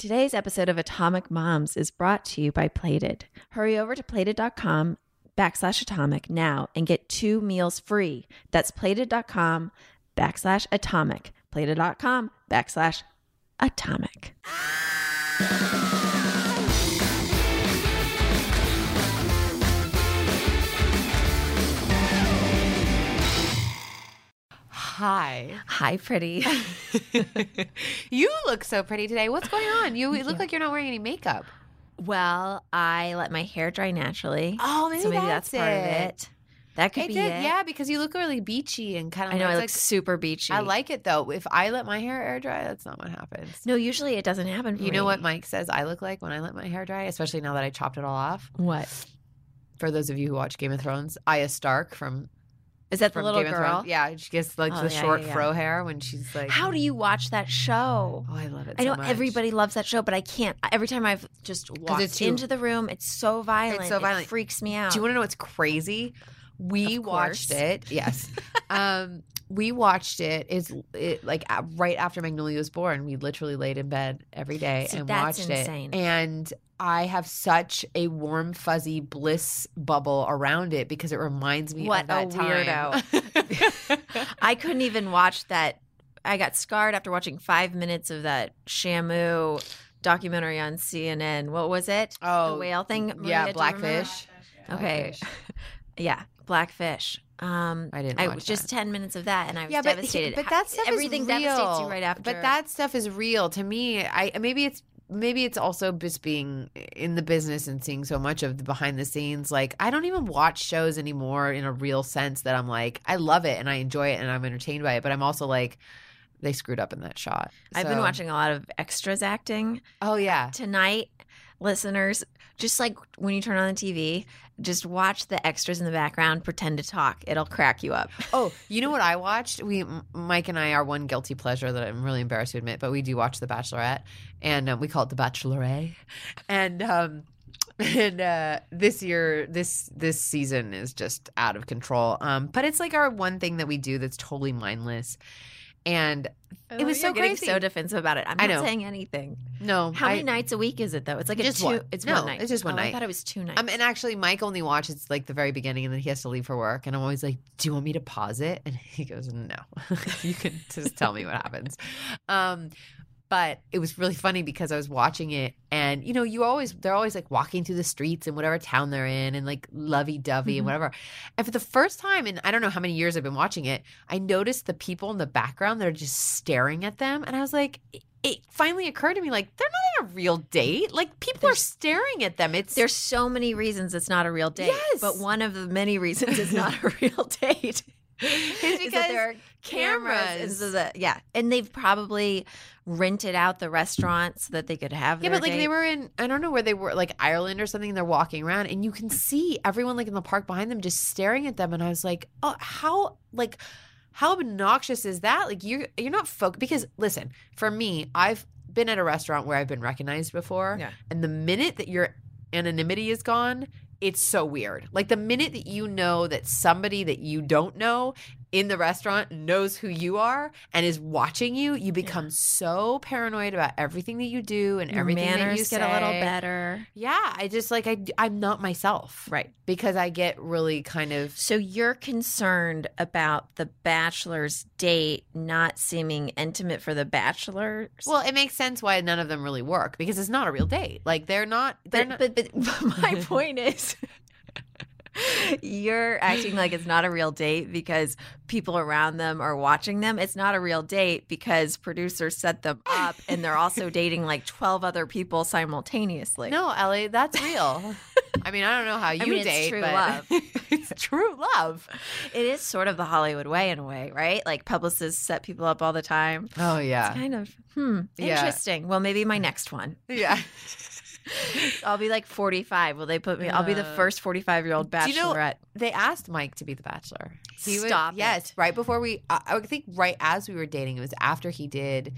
Today's episode of Atomic Moms is brought to you by Plated. Hurry over to plated.com backslash atomic now and get two meals free. That's plated.com backslash atomic. Plated.com backslash atomic. Hi. Hi, pretty. you look so pretty today. What's going on? You look like you're not wearing any makeup. well, I let my hair dry naturally. Oh, maybe so maybe that's, that's part of it. it. That could It be did, it. yeah, because you look really beachy and kind of. I know I look like, super beachy. I like it though. If I let my hair air dry, that's not what happens. No, usually it doesn't happen. For You know what Mike says I look like when I let my hair dry, especially now that I chopped it all off. What For those of you who watch Game of Thrones, Arya Stark from is that? The little Game girl. Yeah, she gets like Oh, the yeah, short yeah, yeah. fro hair when she's like. How do you watch that show? Oh, I love it. I so know much. everybody loves that show, but I can't. Every time I've just walked it's too- into the room, it's so violent. so violent. It freaks me out. Do you want to know what's crazy? We watched it. Yes. um, we watched it. it is it like right after Magnolia was born. We literally laid in bed every day See, and that's watched insane. it. And I have such a warm, fuzzy bliss bubble around it because it reminds me What of that a time. I couldn't even watch that. I got scarred after watching five minutes of that Shamu documentary on CNN. What was it? oh, the whale thing. Maria, yeah, remember? Blackfish. Okay. Blackfish. Yeah, Blackfish. Um, I didn't I was just that. ten minutes of that, and I was yeah, but, devastated. but that stuff everything is real. devastates you right after. But that stuff is real to me. I maybe it's maybe it's also just being in the business and seeing so much of the behind the scenes. Like I don't even watch shows anymore in a real sense. That I'm like I love it and I enjoy it and I'm entertained by it. But I'm also like they screwed up in that shot. I've been watching a lot of extras acting. Oh yeah. tonight, listeners, just like when you turn on the TV, just watch the extras in the background, pretend to talk. It'll crack you up. Oh, you know what I watched? We Mike and I are one guilty pleasure that I'm really embarrassed to admit, but we do watch The Bachelorette, and um, we call it The Bachelorette. And um, and uh, this year, this this season is just out of control. Um, but it's like our one thing that we do that's totally mindless. And it was so You're getting crazy. so defensive about it. I'm I not know. saying anything. no, How many nights a week is it though? It's like a Just two. one. It's No, one night. it's just one Oh, I thought it was two nights. Um, and actually, Mike only watches like the very beginning, and then he has to leave for work. And I'm always like, "Do you want me to pause it?" And he goes, "No, you can just tell me what happens." Um, but it was really funny because I was watching it, and you know, you always they're always like walking through the streets in whatever town they're in, and like lovey dovey Mhm. and whatever. And for the first time, in I don't know how many years I've been watching it, I noticed the people in the background that are just staring at them, and I was like. It, finally occurred to me, like they're not on a real date. Like people are staring at them. It's There's so many reasons it's not a real date. Yes. But one of the many reasons it's not a real date is because that there are cameras. And cameras. so that, yeah. And they've probably rented out the restaurant so that they could have Yeah, their but like date. they were in I don't know where they were, like Ireland or something. They're walking around and you can see everyone like in the park behind them just staring at them. And I was like, oh, how like how obnoxious is that? Like you're you're not focused because listen, for me, I've been at a restaurant where I've been recognized before. Yeah. And the minute that your anonymity is gone, it's so weird. Like the minute that you know that somebody that you don't know in the restaurant knows who you are and is watching you, you become so paranoid about everything that you do and Your everything that manners you get a little better. Yeah, I just like I I'm not myself. Right. Because I get really kind of So you're concerned about the bachelor's date not seeming intimate for the bachelors? well, it makes sense why none of them really work because it's not a real date. Like they're not they're but, not but but my point is you're acting like it's not a real date because people around them are watching them. It's not a real date because producers set them up and they're also dating like 12 other people simultaneously. No, Ellie, that's real. I mean, I don't know how you mean, it's date, true but love. it's true love. It is sort of the Hollywood way in a way, right? Like publicists set people up all the time. Oh yeah, It's yeah. kind of hmm, Yeah. interesting. Well, maybe my next one. Yeah. I'll be like 45. Will they put me? I'll be the first 45 year old do you know- bachelorette. They asked Mike to be the bachelor. He would- Stop Yes, right before we I, I think right as we were dating, it was after he did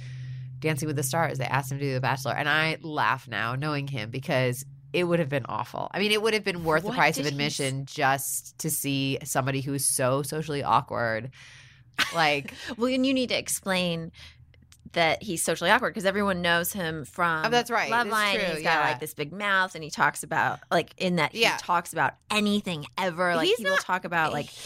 Dancing with the Stars. They asked him to do the bachelor. And I laugh now knowing him because it would have been awful. I mean, it would have been worth the price of did he admission just to see somebody who's so socially awkward. Like Well, and you need to explain that he's socially awkward because everyone knows him from Oh, that's right. Love That's Line. true, He's got yeah. like this big mouth, and he talks about like in that Yeah. he talks about anything ever. Like He's he will not- talk about like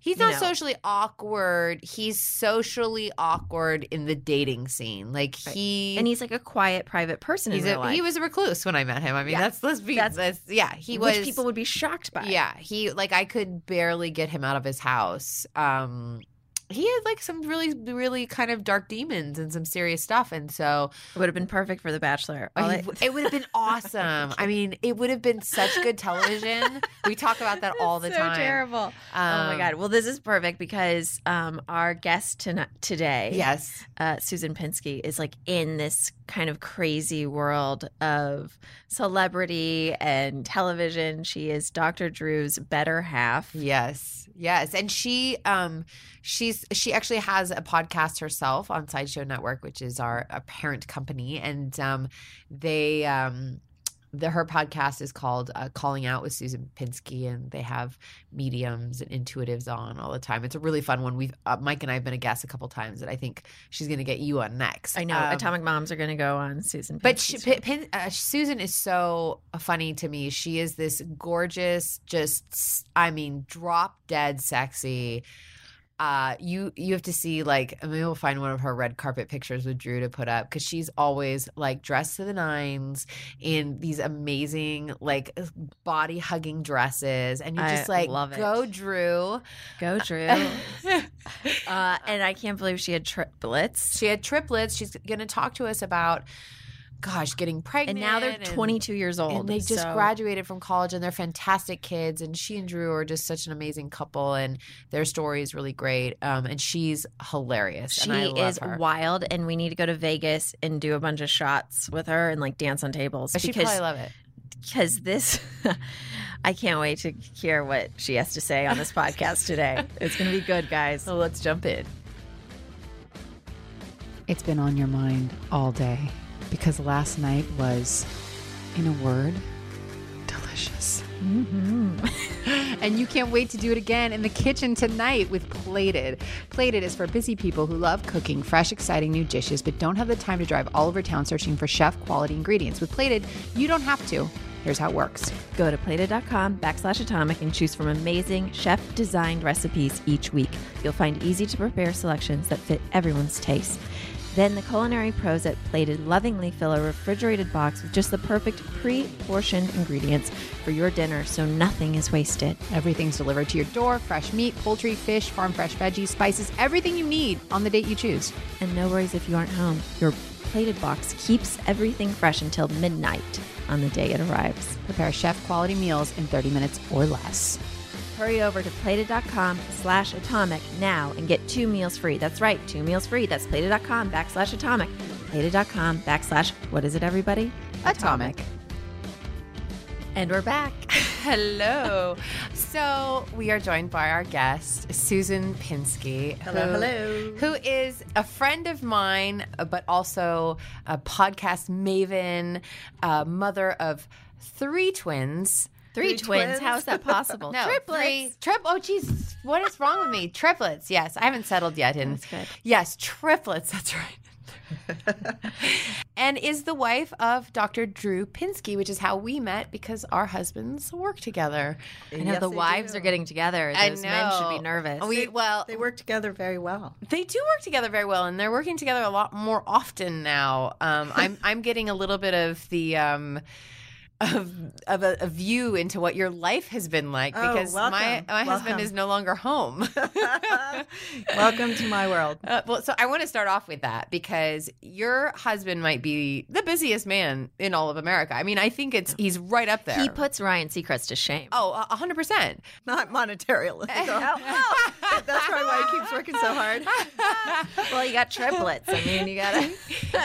He's not know. socially awkward. He's socially awkward in the dating scene. Like Right. he and he's like a quiet, private person he's a, he was a recluse when I met him. I mean, Yeah. that's let's be That's- that's, yeah. He which was people would be shocked by. Yeah, he like I could barely get him out of his house. Um he had like some really really kind of dark demons and some serious stuff and so it would have been perfect for The Bachelor. All he- I- it would have been awesome. I mean, it would have been such good television. We talk about that all the so time. terrible. oh my Um, god. Well, this is perfect because um, our guest tonight today, Yes. uh, Susan Pinsky, is like in this kind of crazy world of celebrity and television. She is Dr. Drew's better half. Yes, yes, and she, um, she's she actually has a podcast herself on Sideshow Network, which is our parent company, and um, they um. The, her podcast is called uh, Calling Out with Susan Pinsky, and they have mediums and intuitives on all the time. It's a really fun one. We've uh, Mike and I have been a guest a couple times, and I think she's going to get you on next. I know Um, Atomic Moms are going to go on Susan. but she, Pinsky's Pin, Pin, uh, Susan is so funny to me. She is this gorgeous, just I mean, drop dead sexy. Uh, you you have to see like maybe we'll find one of her red carpet pictures with Drew to put up because she's always like dressed to the nines in these amazing like body hugging dresses, and you're I just like, love it. go Drew. Go Drew. uh, and I can't believe she had triplets. she had triplets. She's going to talk to us about, gosh, getting pregnant, And now they're 22 years old. and they just so- graduated from college and they're fantastic kids and she and drew are just such an amazing couple and their story is really great um, and she's hilarious She and I love is her. wild, and we need to go to Vegas and do a bunch of shots with her and like dance on tables she because probably love it because this. I can't wait to hear what she has to say on this podcast today. It's going to be good, guys. so let's jump in It's been on your mind all day because last night was, in a word, delicious. Mm-hmm. and you can't wait to do it again in the kitchen tonight with Plated. Plated is for busy people who love cooking fresh, exciting new dishes but don't have the time to drive all over town searching for chef quality ingredients. With Plated, you don't have to. Here's how it works. Go to plated.com backslash atomic and choose from amazing chef designed recipes each week. You'll find easy to prepare selections that fit everyone's taste. Then the culinary pros at Plated lovingly fill a refrigerated box with just the perfect pre portioned ingredients for your dinner so nothing is wasted. Everything's delivered to your door fresh meat, poultry, fish, farm fresh veggies, spices, everything you need on the date you choose. And no worries if you aren't home. Your plated box keeps everything fresh until midnight on the day it arrives. Prepare chef quality meals in 30 minutes or less. Hurry over to plated.com slash atomic now and get two meals free. That's right, two meals free. That's plated.com backslash atomic. Plated.com backslash, what is it, everybody? Atomic. And we're back. hello so we are joined by our guest susan pinsky Hello, who- hello. who is a friend of mine but also a podcast maven uh, mother of three twins Three, twins. How is that possible? No, Triplets. three. Trip. Oh, jeez. What is wrong with me? Triplets. Yes, I haven't settled yet. In That's good. yes, triplets. That's right. and is the wife of Dr. Drew Pinsky, which is how we met because our husbands work together. I know the wives are getting together. I Those men should be know. nervous. We well, They work together very well. they do work together very well, and they're working together a lot more often now. Um, I'm I'm getting a little bit of the. Um, of, of a, a view into what your life has been like Oh, because my welcome. my husband Welcome. is no longer home. Welcome to my world. Uh, well, so I want to start off with that because your husband might be the busiest man in all of America. I mean, I think it's he's right up there. he puts Ryan Seacrest to shame. oh, a hundred percent. Not monetarily. though. That's probably why he keeps working so hard. well, you got triplets. I mean, you gotta.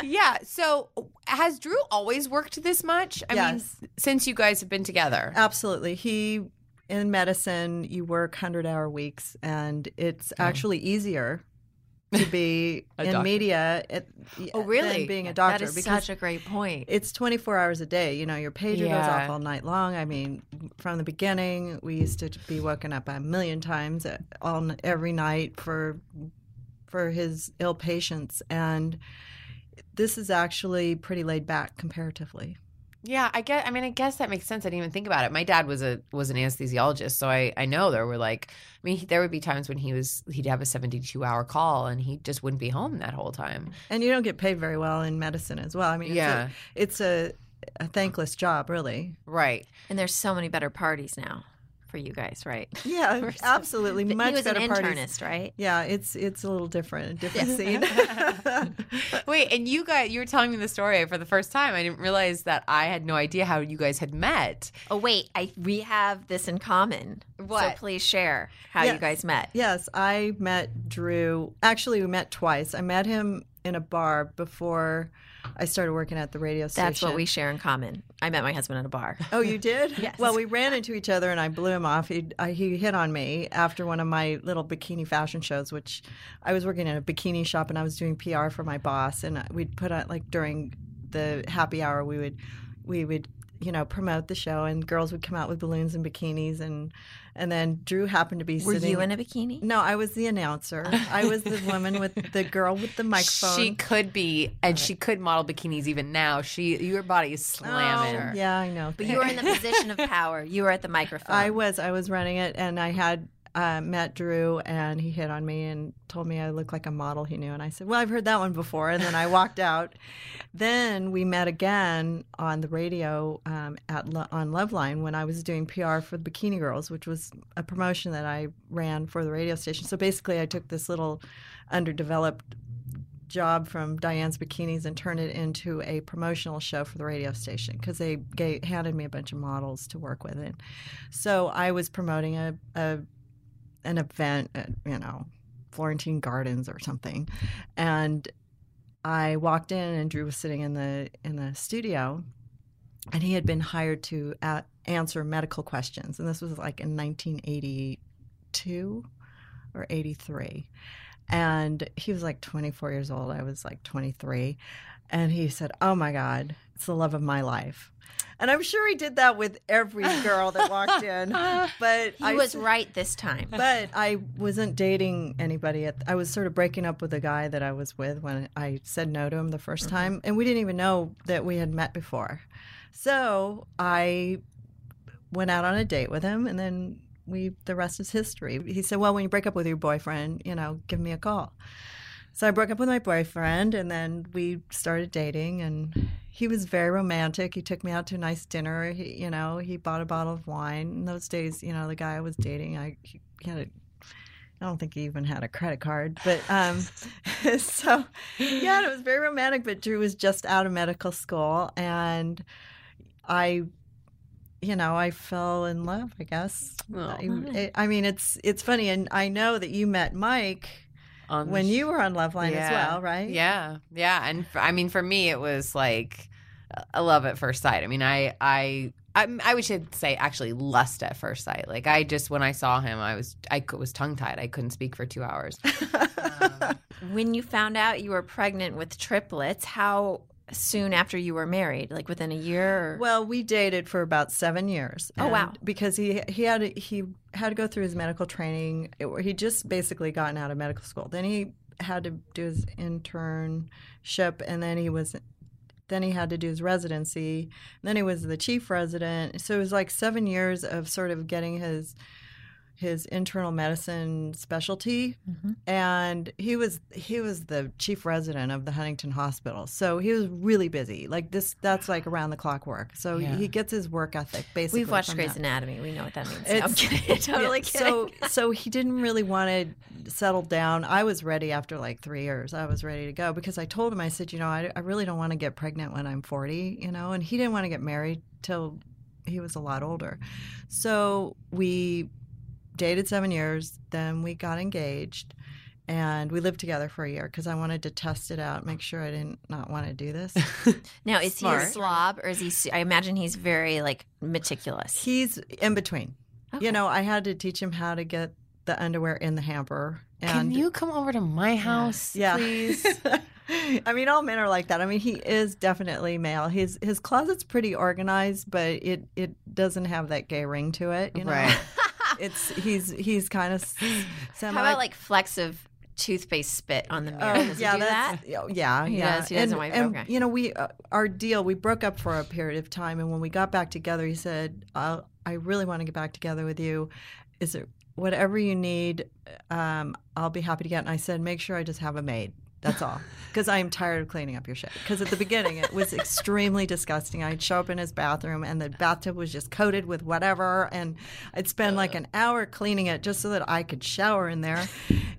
Yeah. So has Drew always worked this much? I Yes. mean, since you guys have been together. Absolutely. He in medicine, you work hundred hour weeks, and it's actually easier to be in doctor. media. At, Oh, really? Than being a doctor That is because such a great point. it's 24 hours a day. You know, your pager goes off all night long. I mean, from the beginning, we used to be woken up a million times uh, all every night for for his ill patients and this is actually pretty laid back comparatively. Yeah, I guess. I mean, I guess that makes sense. I didn't even think about it. My dad was a was an anesthesiologist, so I I know there were like, I mean, there would be times when he was he'd have a seventy two hour call and he just wouldn't be home that whole time. And you don't get paid very well in medicine as well. I mean, Yeah. it's a, it's a, a thankless job, really. Right. And there's so many better parties now for you guys, right? Yeah, absolutely. Much he was better an parties. internist, right? Yeah, it's it's a little different, a different scene. Wait, and you guys, you were telling me the story for the first time. I didn't realize that I had no idea how you guys had met. Oh wait, I we have this in common. What? So please share how Yeah. you guys met. yes, I met Drew. Actually, we met twice. I met him in a bar before I started working at the radio station. That's what we share in common. I met my husband at a bar. Oh, you did? Yes. Well, we ran into each other, and I blew him off. He I, he hit on me after one of my little bikini fashion shows, which I was working in a bikini shop, and I was doing PR for my boss, and we'd put on like during the happy hour, we would we would you know promote the show, and girls would come out with balloons and bikinis, and and then Drew happened to be Were sitting. you in a bikini? no, I was the announcer. I was the woman with the girl with the microphone. She could be, and she could model bikinis even now. She, your body is oh, slamming. Oh, yeah, I know. But you were in the position of power. You were at the microphone. I was. I was running it, and I had uh, met Drew, and he hit on me and told me I looked like a model he knew. And I said, "Well, I've heard that one before." And then I walked out. Then we met again on the radio um, at Lo- on Loveline when I was doing PR for the Bikini Girls, which was a promotion that I ran for the radio station. So basically, I took this little underdeveloped job from Diane's Bikinis and turned it into a promotional show for the radio station because they gave, handed me a bunch of models to work with. And so I was promoting a, a an event at, you know, Florentine Gardens or something. And I walked in and Drew was sitting in the in the studio and he had been hired to answer medical questions. And this was like in 1982 or 83 and he was like 24 years old i was like 23 and he said oh my god it's the love of my life and i'm sure he did that with every girl that walked in but he I was right this time. but I wasn't dating anybody. At, I was sort of breaking up with the guy that I was with when I said no to him the 1st mm-hmm. time, and we didn't even know that we had met before. So I went out on a date with him, and then we the rest is history. He said, "Well, when you break up with your boyfriend, you know, give me a call." So I broke up with my boyfriend, and then we started dating, and he was very romantic. He took me out to a nice dinner. He, you know, he bought a bottle of wine. In those days, you know, the guy I was dating, I he, had a. I don't think he even had a credit card, but um, so yeah, it was very romantic. But Drew was just out of medical school, and I, you know, I fell in love. I guess. Oh. I, I mean, it's it's funny, and I know that you met Mike On the when sh- you were on Loveline as well, right? Yeah, yeah, and f- I mean, for me, it was like a love at first sight. I mean, I, I, I, I would should say actually lust at first sight. Like I just when I saw him, I was, I was tongue tied. I couldn't speak for two hours. Um, when you found out you were pregnant with triplets, how soon after you were married? Like within a year? Or? Well, we dated for about seven years. Oh, wow. Because he he had to, he had to go through his medical training. It- he just basically gotten out of medical school. Then he had to do his internship, and then he was then he had to do his residency. Then he was the chief resident. So it was like seven years of sort of getting his his internal medicine specialty Mhm. and he was he was the chief resident of the Huntington Hospital. So he was really busy. Like this that's like around the clock work. So Yeah. he gets his work ethic basically. We've watched Grey's that. Anatomy. We know what that means. No, I'm kidding. totally Yeah, kidding. So so he didn't really want to settle down. I was ready after like three years. I was ready to go because I told him I said, you know, I, I really don't want to get pregnant when I'm 40, you know, and he didn't want to get married till he was a lot older. So we dated seven years. Then we got engaged. And we lived together for a year because I wanted to test it out, make sure I didn't not want to do this. now, is he a slob or is he? I imagine he's very like meticulous. He's in between. Okay. You know, I had to teach him how to get the underwear in the hamper. And Can you come over to my house, yeah. please? I mean, all men are like that. I mean, he is definitely male. His his closet's pretty organized, but it it doesn't have that gay ring to it. You know, Right. it's he's he's kind of semi. How about like flecks of toothpaste spit on the mirror. Does yeah, he do that? yeah, yeah, He yeah. does, he does and, and, Okay. you know, we uh, our deal. We broke up for a period of time, and when we got back together, he said, "I really want to get back together with you. Is it whatever you need? Um, I'll be happy to get." And I said, "Make sure I just have a maid." That's all, because I am tired of cleaning up your shit. Because at the beginning, it was extremely disgusting. I'd show up in his bathroom, and the bathtub was just coated with whatever, and I'd spend like an hour cleaning it just so that I could shower in there.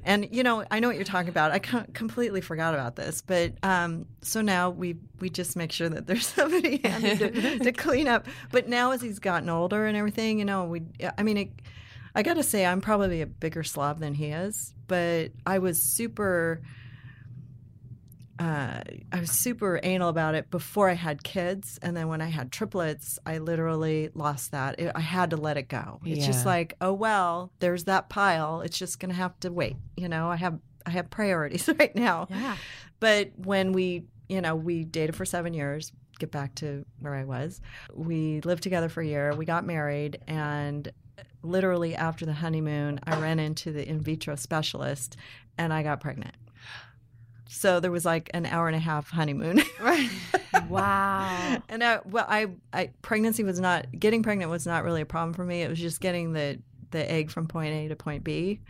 And you know, I know what you're talking about. I completely forgot about this, but um, so now we we just make sure that there's somebody handy to, to clean up. But now, as he's gotten older and everything, you know, we I mean. It, I got to say, I'm probably a bigger slob than he is, but I was super uh, I was super anal about it before I had kids, and then when I had triplets, I literally lost that. It, I had to let it go. It's just like, oh well, there's that pile. It's just gonna have to wait. You know, I have I have priorities right now. Yeah. But when we, you know, we dated for seven years. Get back to where I was. We lived together for a year. We got married, and literally after the honeymoon, I ran into the in vitro specialist, and I got pregnant. So there was like an hour and a half honeymoon. Right. Wow. and I, well, I, I, pregnancy was not getting pregnant was not really a problem for me. It was just getting the the egg from point A to point B,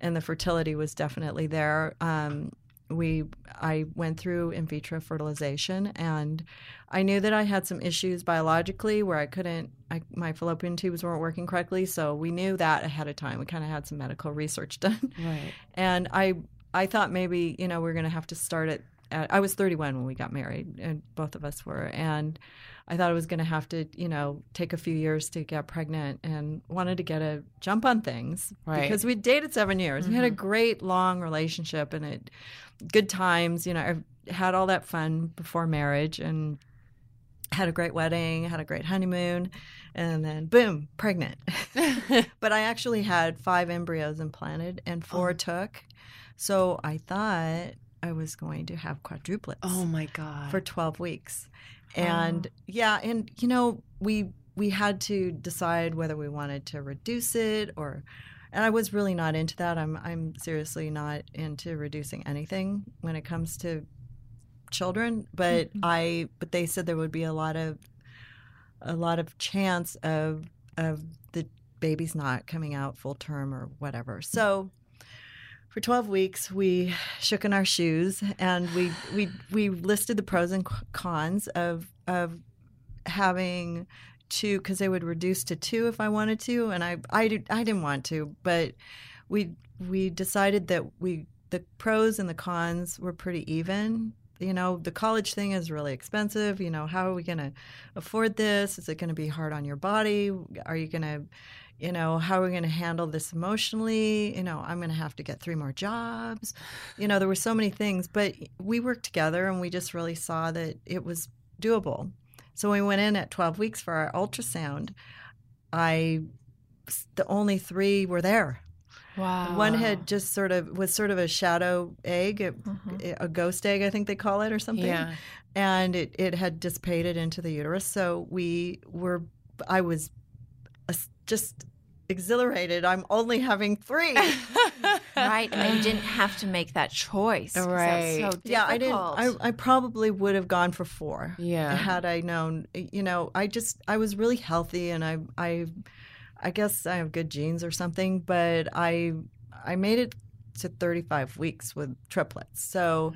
and the fertility was definitely there. Um, we, I went through in vitro fertilization, and I knew that I had some issues biologically where I couldn't, I, my fallopian tubes weren't working correctly. So we knew that ahead of time. We kind of had some medical research done. Right. And I I thought maybe, you know, we are going to have to start it at I was 31 when we got married and both of us were and I thought I was going to have to, you know, take a few years to get pregnant and wanted to get a jump on things Right. because we dated 7 years. We had a mm-hmm. great long relationship and it good times, you know, I had all that fun before marriage and had a great wedding, had a great honeymoon, and then boom, pregnant. but I actually had five embryos implanted and four oh. took. So I thought I was going to have quadruplets Oh my god. for 12 weeks. And oh. yeah, and you know, we we had to decide whether we wanted to reduce it or and I was really not into that. I'm I'm seriously not into reducing anything when it comes to children, but mm-hmm. I but they said there would be a lot of a lot of chance of of the baby's not coming out full term or whatever. So for 12 weeks we shook in our shoes and we we we listed the pros and cons of of having two because they would reduce to two if I wanted to and I I, did, I didn't want to but we we decided that we the pros and the cons were pretty even. You know the college thing is really expensive you know how are we going to afford this? Is it going to be hard on your body? Are you going to you know how are we going to handle this emotionally you know i'm going to have to get three more jobs you know there were so many things but we worked together and we just really saw that it was doable so we went in at 12 weeks for our ultrasound i the only three were there Wow. one had just sort of was sort of a shadow egg, a, mm-hmm. eh, a ghost egg, I think they call it, or something. Yeah. And it, it had dissipated into the uterus. So we were, I was just exhilarated. I'm only having three. right, and you didn't have to make that choice. Right. That's so yeah, I didn't. I, I probably would have gone for four. Yeah. Had I known, you know, I just I was really healthy, and I I I guess I have good genes or something, but I I made it to 35 weeks with triplets. So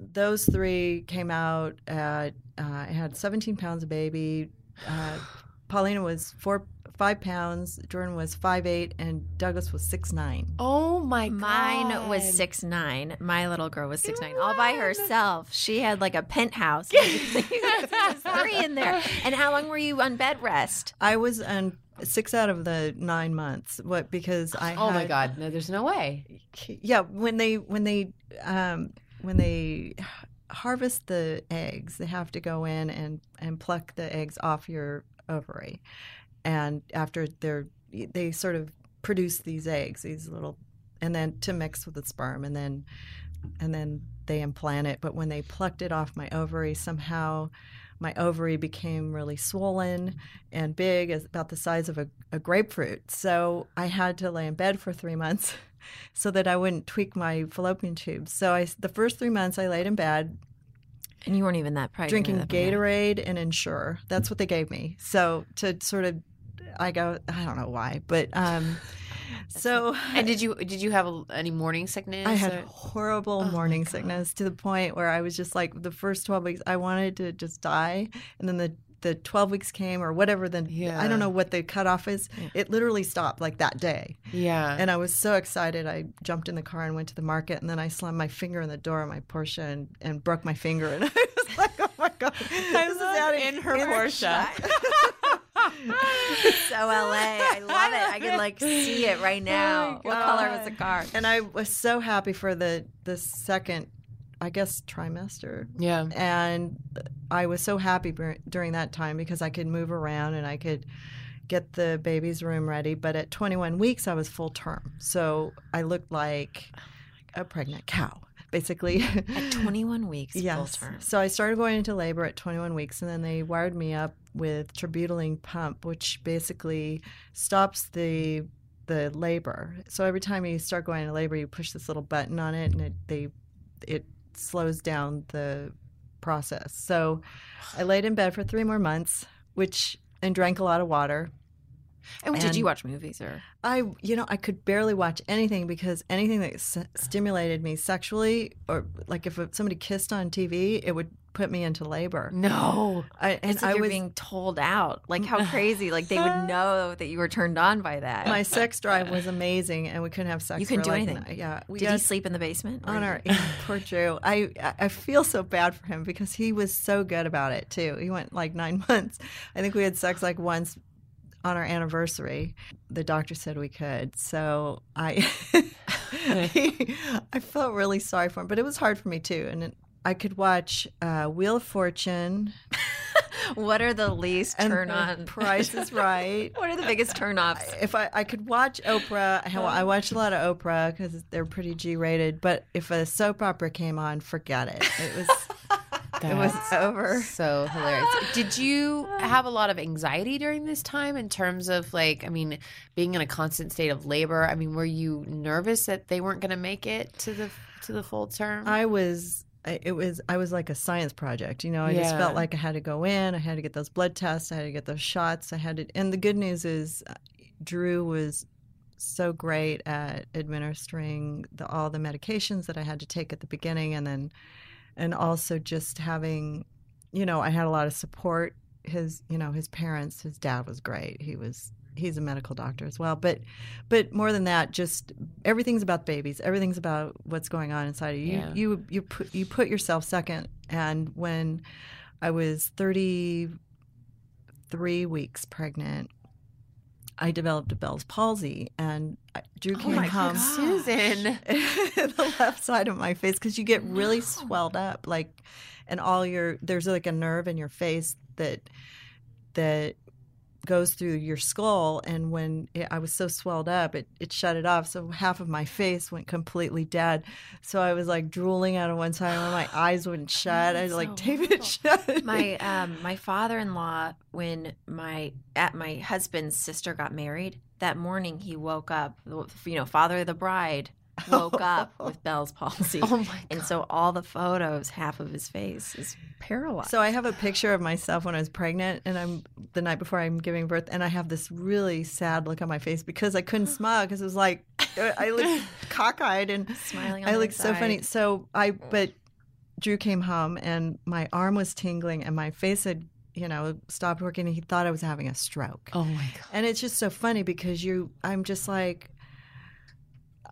those three came out at uh, I had 17 pounds of baby. Uh, Paulina was four five pounds. Jordan was five eight, and Douglas was six nine. Oh my god. Mine was six nine. My little girl was six nine, all by herself. She had like a penthouse. There's three in there. And how long were you on bed rest? I was on six out of the nine months. What because I Oh my god. No, there's no way. yeah when they when they um when they harvest the eggs they have to go in and and pluck the eggs off your ovary. And after they're they sort of produce these eggs these little and then to mix with the sperm and then and then they implant it. But when they plucked it off my ovary somehow my ovary became really swollen and big as about the size of a, a grapefruit. So i had to lay in bed for three months so that I wouldn't tweak my fallopian tubes. So I, the first three months I laid in bed And you weren't even that pregnant. drinking that. Gatorade and Ensure. That's what they gave me. So to sort of, I go, I don't know why, but um, so And did you did you have a, any morning sickness? I had or- horrible Oh morning sickness to the point where I was just like the first 12 weeks I wanted to just die and then the the 12 weeks came or whatever then yeah. I don't know what the cutoff is Yeah. it literally stopped like that day yeah. and I was so excited I jumped in the car and went to the market and then I slammed my finger in the door of my Porsche and, and broke my finger and I was like oh my god I was out in her Porsche. so LA. I love it. I can like see it right oh now. what color was the car? and I was so happy for the the second I guess trimester yeah. and I was so happy dur- during that time because I could move around and I could get the baby's room ready. But at 21 weeks, I was full term, so I looked like a pregnant cow, basically. At 21 weeks, yes. full term. So I started going into labor at 21 weeks, and then they wired me up with terbutaline pump, which basically stops the the labor. So every time you start going into labor, you push this little button on it, and it they it slows down the process. So I laid in bed for three more months, which and drank a lot of water. And, did you watch movies or? I, you know, I could barely watch anything because anything that s- stimulated me sexually, or like if somebody kissed on TV, it would put me into labor. No. I, and I you're was being told out. Like how crazy. Like they would know that you were turned on by that. my sex drive was amazing, and we couldn't have sex. You couldn't for, do like, anything. Yeah, we did he sleep in the basement? on our poor Drew. I I- I feel so bad for him because he was so good about it too. He went like nine months. I think we had sex like once on our anniversary. The doctor said we could, so I I felt really sorry for him, but it was hard for me too. And it, I could watch uh, Wheel of Fortune What are the least turn on? Price is Right. what are the biggest turn offs? if I, I could watch Oprah, I, I watched a lot of Oprah because they're pretty G rated. But if a soap opera came on, forget it. It was it was over. So hilarious. Did you have a lot of anxiety during this time in terms of like, I mean, being in a constant state of labor? I mean, were you nervous that they weren't going to make it to the to the full term? I was. It was. I was like a science project. You know, I just felt like I had to go in. I had to get those blood tests. I had to get those shots. I had to. And the good news is, uh, Drew was so great at administering the, all the medications that I had to take at the beginning, and then, and also just having, you know, I had a lot of support. His, you know, his parents. His dad was great. He was. He's a medical doctor as well, but, but more than that, just everything's about babies. Everything's about what's going on inside of you. Yeah. You, you, you put you put yourself second. And when I was thirty three weeks pregnant, I developed a Bell's palsy, and Drew oh came my home. Susan. the left side of my face because you get really swelled up like and all your there's like a nerve in your face that that goes through your skull and when it, i was so swelled up it, it shut it off. So half of my face went completely dead. So i was like drooling out of one side and my eyes wouldn't shut. I had to like so tape it shut. My um my father-in-law when my at my husband's sister got married that morning he woke up you know father of the bride woke up with Bell's palsy Oh my and so all the photos half of his face is paralyzed So I have a picture of myself when I was pregnant, and I'm the night before I'm giving birth, and I have this really sad look on my face because I couldn't smile because it was like uh, I looked cockeyed and smiling on I looked so funny. So I, but Drew came home and my arm was tingling and my face had, you know, stopped working, and he thought I was having a stroke. Oh my god. And it's just so funny because you, I'm just like,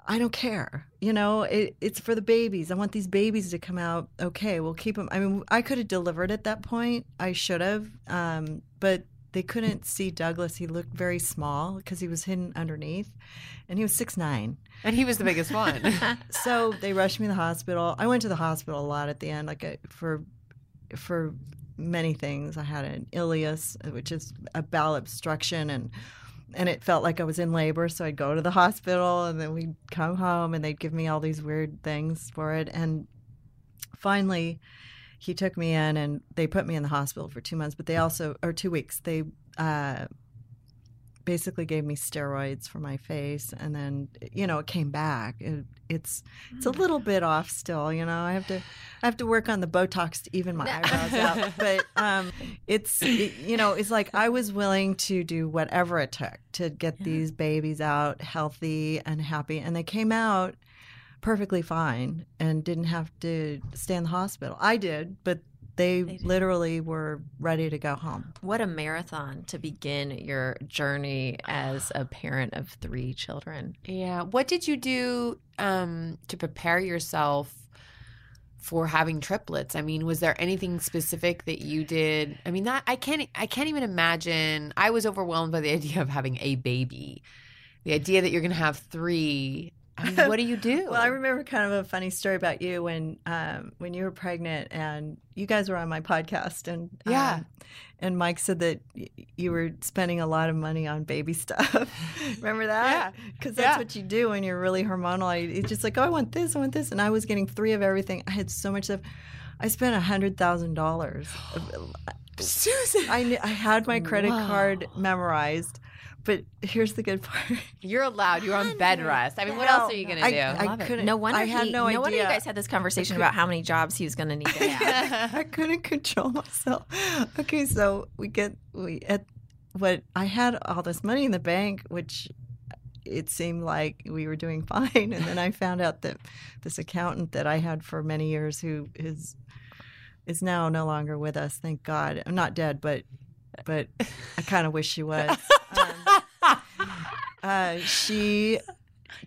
I don't care. You know, it, it's for the babies. I want these babies to come out okay. We'll keep them. I mean, I could have delivered at that point. I should have. Um, but they couldn't see Douglas. He looked very small because he was hidden underneath, and he was six nine. And he was the biggest one. So they rushed me to the hospital. I went to the hospital a lot at the end, like a, for for many things. I had an ileus, which is a bowel obstruction, and and it felt like I was in labor. So I'd go to the hospital, and then we'd come home, and they'd give me all these weird things for it. And finally, he took me in, and they put me in the hospital for two months. But they also, or two weeks, they. Uh, basically gave me steroids for my face, and then you know it came back. It, it's it's a little bit off still. You know, I have to I have to work on the Botox to even my eyebrows out. But um, it's it, you know it's like I was willing to do whatever it took to get these babies out healthy and happy, and they came out perfectly fine and didn't have to stay in the hospital. I did, but they, literally were ready to go home. What a marathon to begin your journey as a parent of three children. Yeah. What did you do um, to prepare yourself for having triplets? I mean, was there anything specific that you did? I mean, that I can't I can't even imagine. I was overwhelmed by the idea of having a baby. The idea that you're going to have 3 I mean, what do you do? Well, I remember kind of a funny story about you when um, when you were pregnant and you guys were on my podcast and Yeah. um, and Mike said that y- you were spending a lot of money on baby stuff. remember that? Yeah. Because that's Yeah. what you do when you're really hormonal. It's just like, oh, I want this, I want this, and I was getting three of everything. I had so much stuff. I spent a hundred thousand dollars. Susan. I kn- I had my credit card memorized, but here's the good part. You're allowed. You're on bed rest. I mean, what No, else are you going to I- do? I Love it. couldn't- No wonder I had he, no wonder you guys had this conversation about how many jobs he was going to need to have. I couldn't control myself. Okay, so we get we at what I had all this money in the bank, which it seemed like we were doing fine, and then I found out that this accountant that I had for many years, who is is now no longer with us, thank God. I'm not dead, but but I kind of wish she was. Uh, she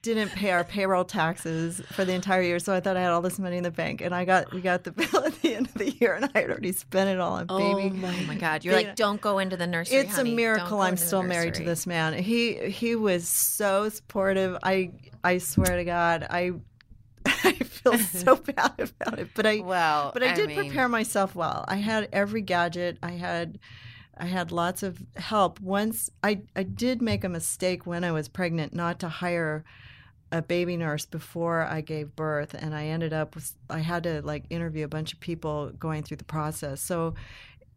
didn't pay our payroll taxes for the entire year, so I thought I had all this money in the bank, and I got we got the bill at the end of the year, and I had already spent it all on baby. Oh my God. You're like, don't go into the nursery. It's honey. a miracle I'm still married to this man. He he was so supportive. I I swear to God, I I feel so bad about it, but I well, but I did mean, prepare myself well. I had every gadget. I had I had lots of help. Once I I did make a mistake when I was pregnant not to hire a baby nurse before I gave birth and I ended up with I had to like interview a bunch of people going through the process. So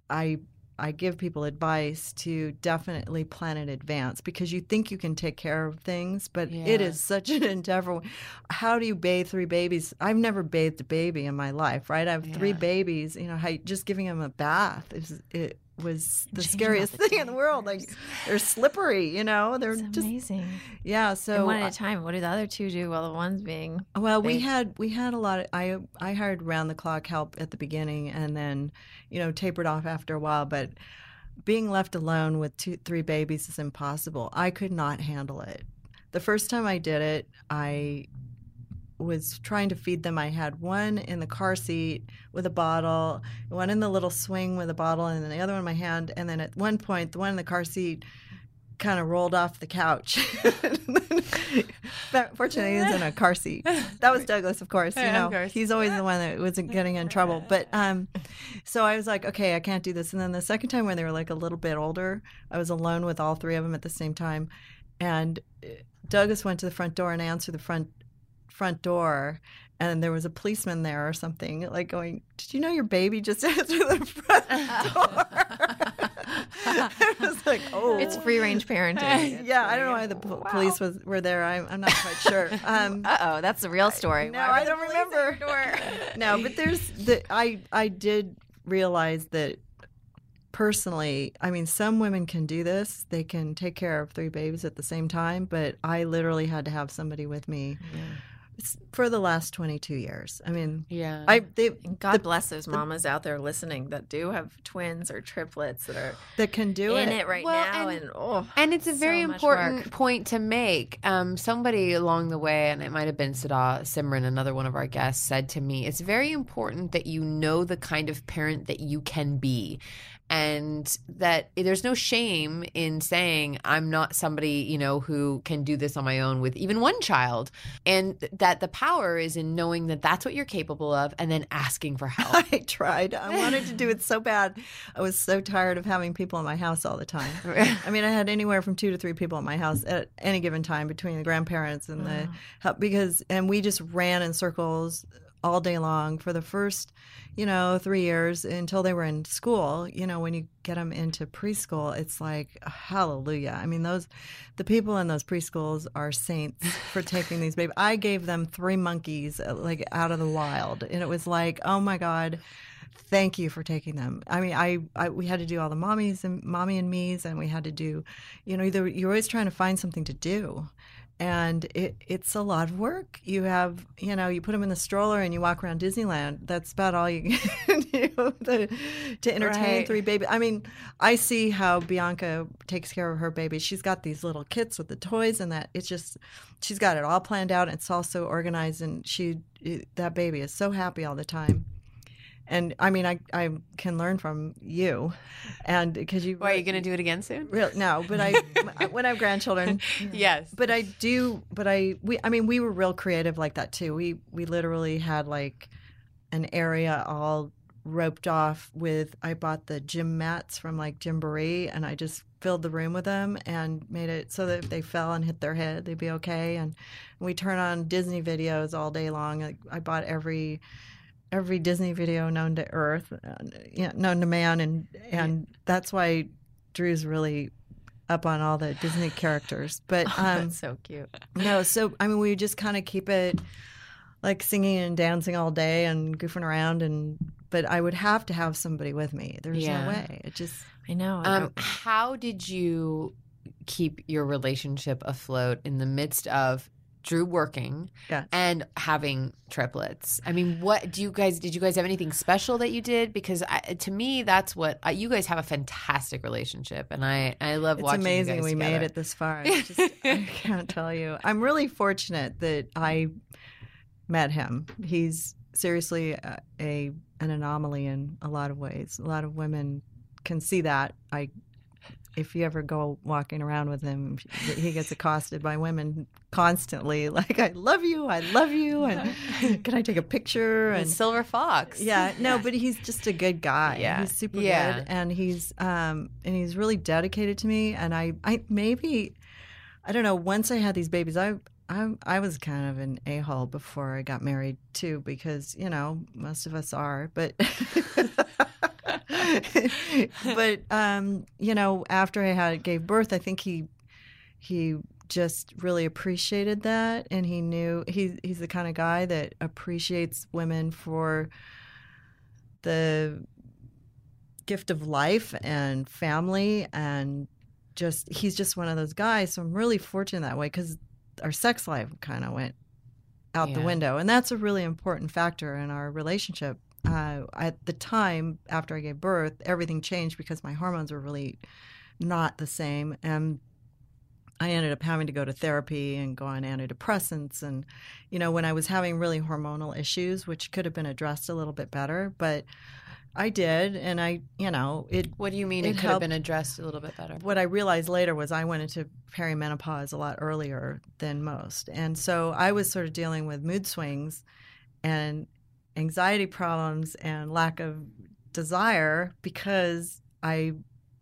I I give people advice to definitely plan in advance because you think you can take care of things, but it Yeah. is such an endeavor. How do you bathe three babies? I've never bathed a baby in my life, right? I have three babies. You know, how, just giving them a bath is it was the Changing scariest the thing in the world. Like they're slippery, you know. They're It's just amazing. yeah. and So one at a time. What do the other two do while the one's being? well, we had we had a lot of I I hired round the clock help at the beginning and then you know tapered off after a while, but being left alone with two three babies is impossible. I could not handle it. The first time I did it, I was trying to feed them. I had one in the car seat with a bottle, one in the little swing with a bottle, and then the other one in my hand. And then at one point, the one in the car seat kind of rolled off the couch. Fortunately, he was in a car seat. That was Douglas, of course. You Yeah, know, of course. he's always the one that wasn't getting in trouble. But um, so I was like, okay, I can't do this. And then the second time when they were like a little bit older, I was alone with all three of them at the same time, and uh, Douglas went to the front door and answered the front front door. And there was a policeman there or something, like going, "Did you know your baby just answered the front door?" I was like, "Oh, It's free range parenting. yeah, I don't know why the po- police was were there. I'm, I'm not quite sure. Um, Uh oh, that's the real story. no, Why I don't remember. at your door? no, but there's the I I did realize that personally, I mean, some women can do this. They can take care of three babies at the same time, but I literally had to have somebody with me s- for the last 22 years. I mean, Yeah. I they And God bless those mamas out there listening that do have twins or triplets that are that can do in it. it right Well, now. and- And, oh, And it's a very much important point to make. Um, somebody along the way, and it might have been Sada Simran, another one of our guests, said to me, "It's very important that you know the kind of parent that you can be." And that there's no shame in saying I'm not somebody you know who can do this on my own with even one child, and that the power is in knowing that that's what you're capable of, and then asking for help. I tried. I wanted to do it so bad. I was so tired of having people in my house all the time. I mean, I had anywhere from two to three people in my house at any given time between the grandparents and the help because, and we just ran in circles all day long for the first, you know, three years until they were in school. You know, when you get them into preschool, it's like hallelujah. I mean, those the people in those preschools are saints for taking these babies. I gave them three monkeys uh, like out of the wild, and it was like, oh my god thank you for taking them. I mean, I, I, we had to do all the mommies and mommy and me's, and we had to do, you know, either you're always trying to find something to do, and it, it's a lot of work. You have, you know, you put them in the stroller and you walk around Disneyland. That's about all you can do to, to entertain Right. three babies. I mean, I see how Bianca takes care of her babies. She's got these little kits with the toys, and that it's just, she's got it all planned out. It's all so organized, and she, that baby is so happy all the time. And I mean, I, I can learn from you, and because you. Why are you going to do it again soon? Real, no, but I when I have grandchildren, Yes. but I do. But I we I mean we were real creative like that too. We we literally had like an area all roped off with. I bought the gym mats from like Gymboree, and I just filled the room with them and made it so that if they fell and hit their head, they'd be okay. And we turn on Disney videos all day long. I bought every every Disney video known to Earth, uh, yeah, known to man, and and that's why Drew's really up on all the Disney characters. But um, That's so cute. no, so I mean, we just kind of keep it like singing and dancing all day and goofing around, and but I would have to have somebody with me. There's Yeah. no way. It just I know. I Um, how did you keep your relationship afloat in the midst of Drew working Yes. and having triplets? I mean, what do you guys did you guys have anything special that you did? Because I, to me, that's what uh, you guys have a fantastic relationship, and I I love it's watching. amazing we together. made it this far. I just I can't tell you. I'm really fortunate that I met him. He's seriously a, a an anomaly in a lot of ways. A lot of women can see that. I if you ever go walking around with him, he gets accosted by women constantly like I love you, I love you and can I take a picture And and Silver Fox. yeah, no, but he's just a good guy. Yeah. he's super Yeah. good, and he's um and he's really dedicated to me. And I, I maybe, I don't know. Once I had these babies, I, I, I was kind of an a hole before I got married too, because you know most of us are. But, but um, you know, after I had gave birth, I think he, he just really appreciated that and he knew he he's the kind of guy that appreciates women for the gift of life and family and just he's just one of those guys so i'm really fortunate that way because our sex life kind of went out the window and that's a really important factor in our relationship uh, at the time after i gave birth everything changed because my hormones were really not the same and I ended up having to go to therapy and go on antidepressants. And, you know, when I was having really hormonal issues, which could have been addressed a little bit better, but I did. And I, you know, it, What do you mean It it, could have been addressed a little bit better? what I realized later was I went into perimenopause a lot earlier than most. And so I was sort of dealing with mood swings and anxiety problems and lack of desire because I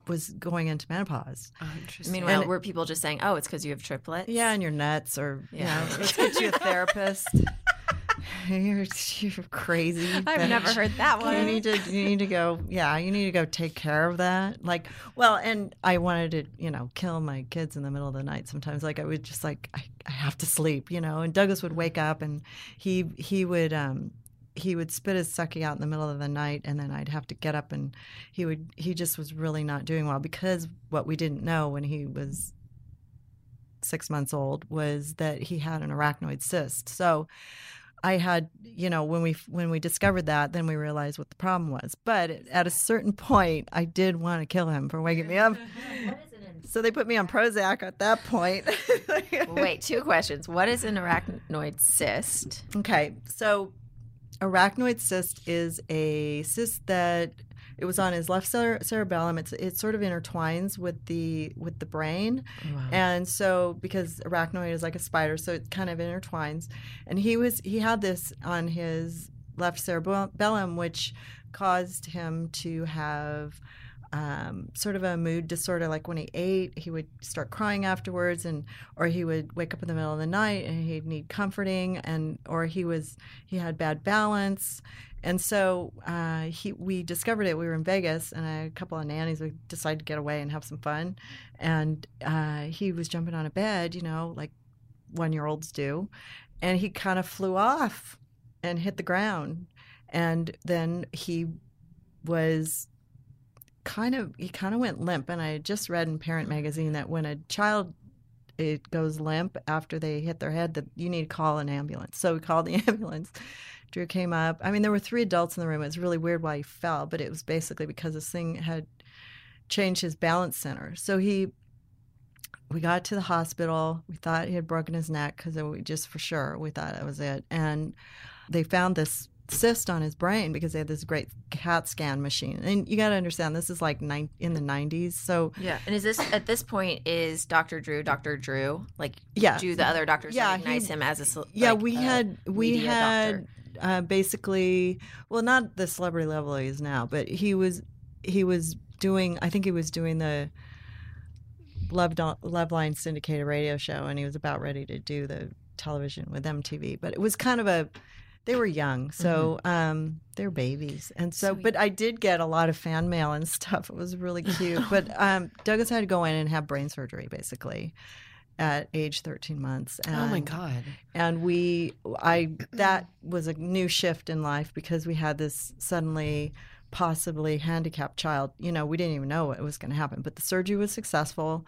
was going into menopause. Oh, I interesting. mean, and- well, were people just saying, "Oh, it's because you have triplets"? Yeah, and you're nuts, or you Yeah. know, let's get you a therapist. you're, you're crazy. I've bitch. never heard that one. You need to you need to go. Yeah, you need to go take care of that. Like, well, and I wanted to, you know, kill my kids in the middle of the night. Sometimes, like I would just like I, I have to sleep, you know. And Douglas would wake up and he he would um he would spit his sucky out in the middle of the night and then I'd have to get up and he would he just was really not doing well because what we didn't know when he was six months old was that he had an arachnoid cyst. So I had, you know, when we when we discovered that, then we realized what the problem was. But at a certain point, I did want to kill him for waking me up. So they put me on Prozac at that point. Wait, two questions. What is an arachnoid cyst? Okay, so arachnoid cyst is a cyst that it was on his left cere- cerebellum. It's it sort of intertwines with the with the brain, and so because arachnoid is like a spider, so it kind of intertwines. And he was he had this on his left cerebellum, which caused him to have um, sort of a mood disorder. Like when he ate, he would start crying afterwards, and or he would wake up in the middle of the night and he'd need comforting, and or he was he had bad balance, and so uh, he we discovered it. We were in Vegas, and a couple of nannies we decided to get away and have some fun, and uh, he was jumping on a bed, you know, like one year olds do, and he kind of flew off and hit the ground, and then he was kind of he kind of went limp and i just read in parent magazine that when a child it goes limp after they hit their head that you need to call an ambulance. So we called the ambulance. Drew came up. I mean there were three adults in the room. It was really weird why he fell but it was basically because this thing had changed his balance center. So he we got to the hospital. We thought he had broken his neck because we just for sure we thought that was it. And they found this cyst on his brain because they had this great CAT scan machine. And you got to understand, this is like nine, in the 90s. So, Yeah. And is this at this point is Dr. Drew Dr. Drew? Like yeah. do the other doctors Yeah, recognize he- him as a ce- yeah, we had, we had uh, basically, well, not the celebrity level he is now, but he was, he was doing, I think he was doing the Loveline syndicated radio show and he was about ready to do the television with MTV. But it was kind of a, they were young, so um, they're babies, and so. Sweet. But I did get a lot of fan mail and stuff. It was really cute. but um, Douglas had to go in and have brain surgery, basically, at age thirteen months. And, Oh my god. And we, I, that was a new shift in life because we had this suddenly possibly handicapped child. You know, we didn't even know what was going to happen, but the surgery was successful.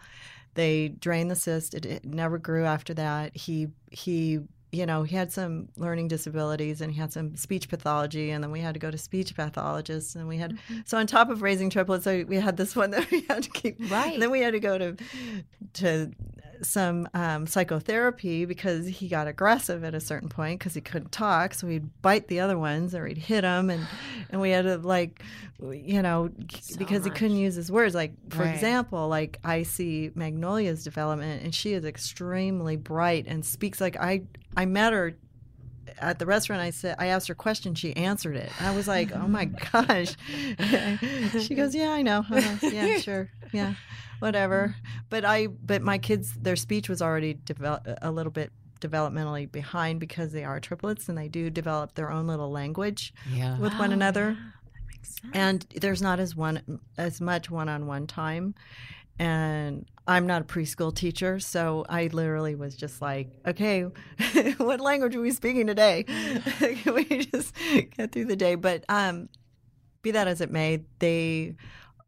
They drained the cyst. It, it never grew after that. He he you know he had some learning disabilities and he had some speech pathology and then we had to go to speech pathologists and we had so on top of raising triplets so we had this one that we had to keep Right. and then we had to go to to some um, psychotherapy because he got aggressive at a certain point because he couldn't talk. So he'd bite the other ones or he'd hit them, and and we had to like, you know, because he couldn't use his words. Like for Right. example, like I see Magnolia's development, and she is extremely bright and speaks like I I met her at the restaurant. I said I asked her a question. She answered it. I was like oh my gosh. She goes yeah I know. Uh-huh. yeah sure. Yeah whatever. But I but my kids their speech was already develop, a little bit developmentally behind because they are triplets and they do develop their own little language Yeah. with one Oh, another. Yeah, that makes sense. and there's not as one as much one-on-one time and i'm not a preschool teacher so i literally was just like okay what language are we speaking today? Can we just get through the day. But um be that as it may they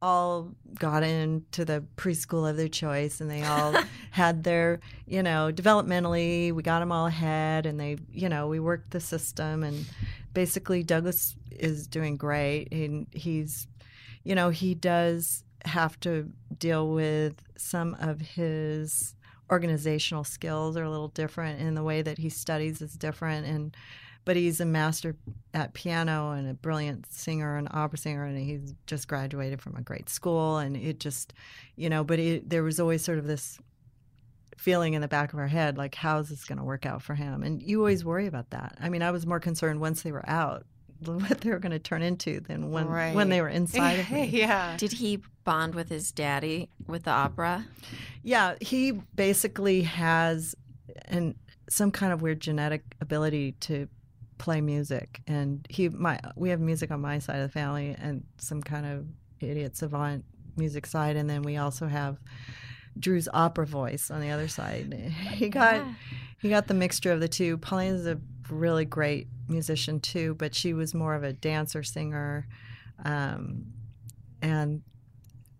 all got into the preschool of their choice and they all had their you know developmentally we got them all ahead and they you know we worked the system and basically douglas is doing great and he's you know he does have to deal with some of his organizational skills are a little different and the way that he studies is different and but he's a master at piano and a brilliant singer and opera singer and he's just graduated from a great school and it just you know but it, there was always sort of this feeling in the back of our head like how's this going to work out for him? And you always worry about that. I mean i was more concerned once they were out what they were going to turn into than when Right. when they were inside of me yeah. Did he bond with his daddy with the opera? Yeah, he basically has an some kind of weird genetic ability to play music, and he my we have music on my side of the family, and some kind of idiot savant music side, and then we also have Drew's opera voice on the other side. He got he got the mixture of the two. Paulina is a really great musician too, but she was more of a dancer singer, um, and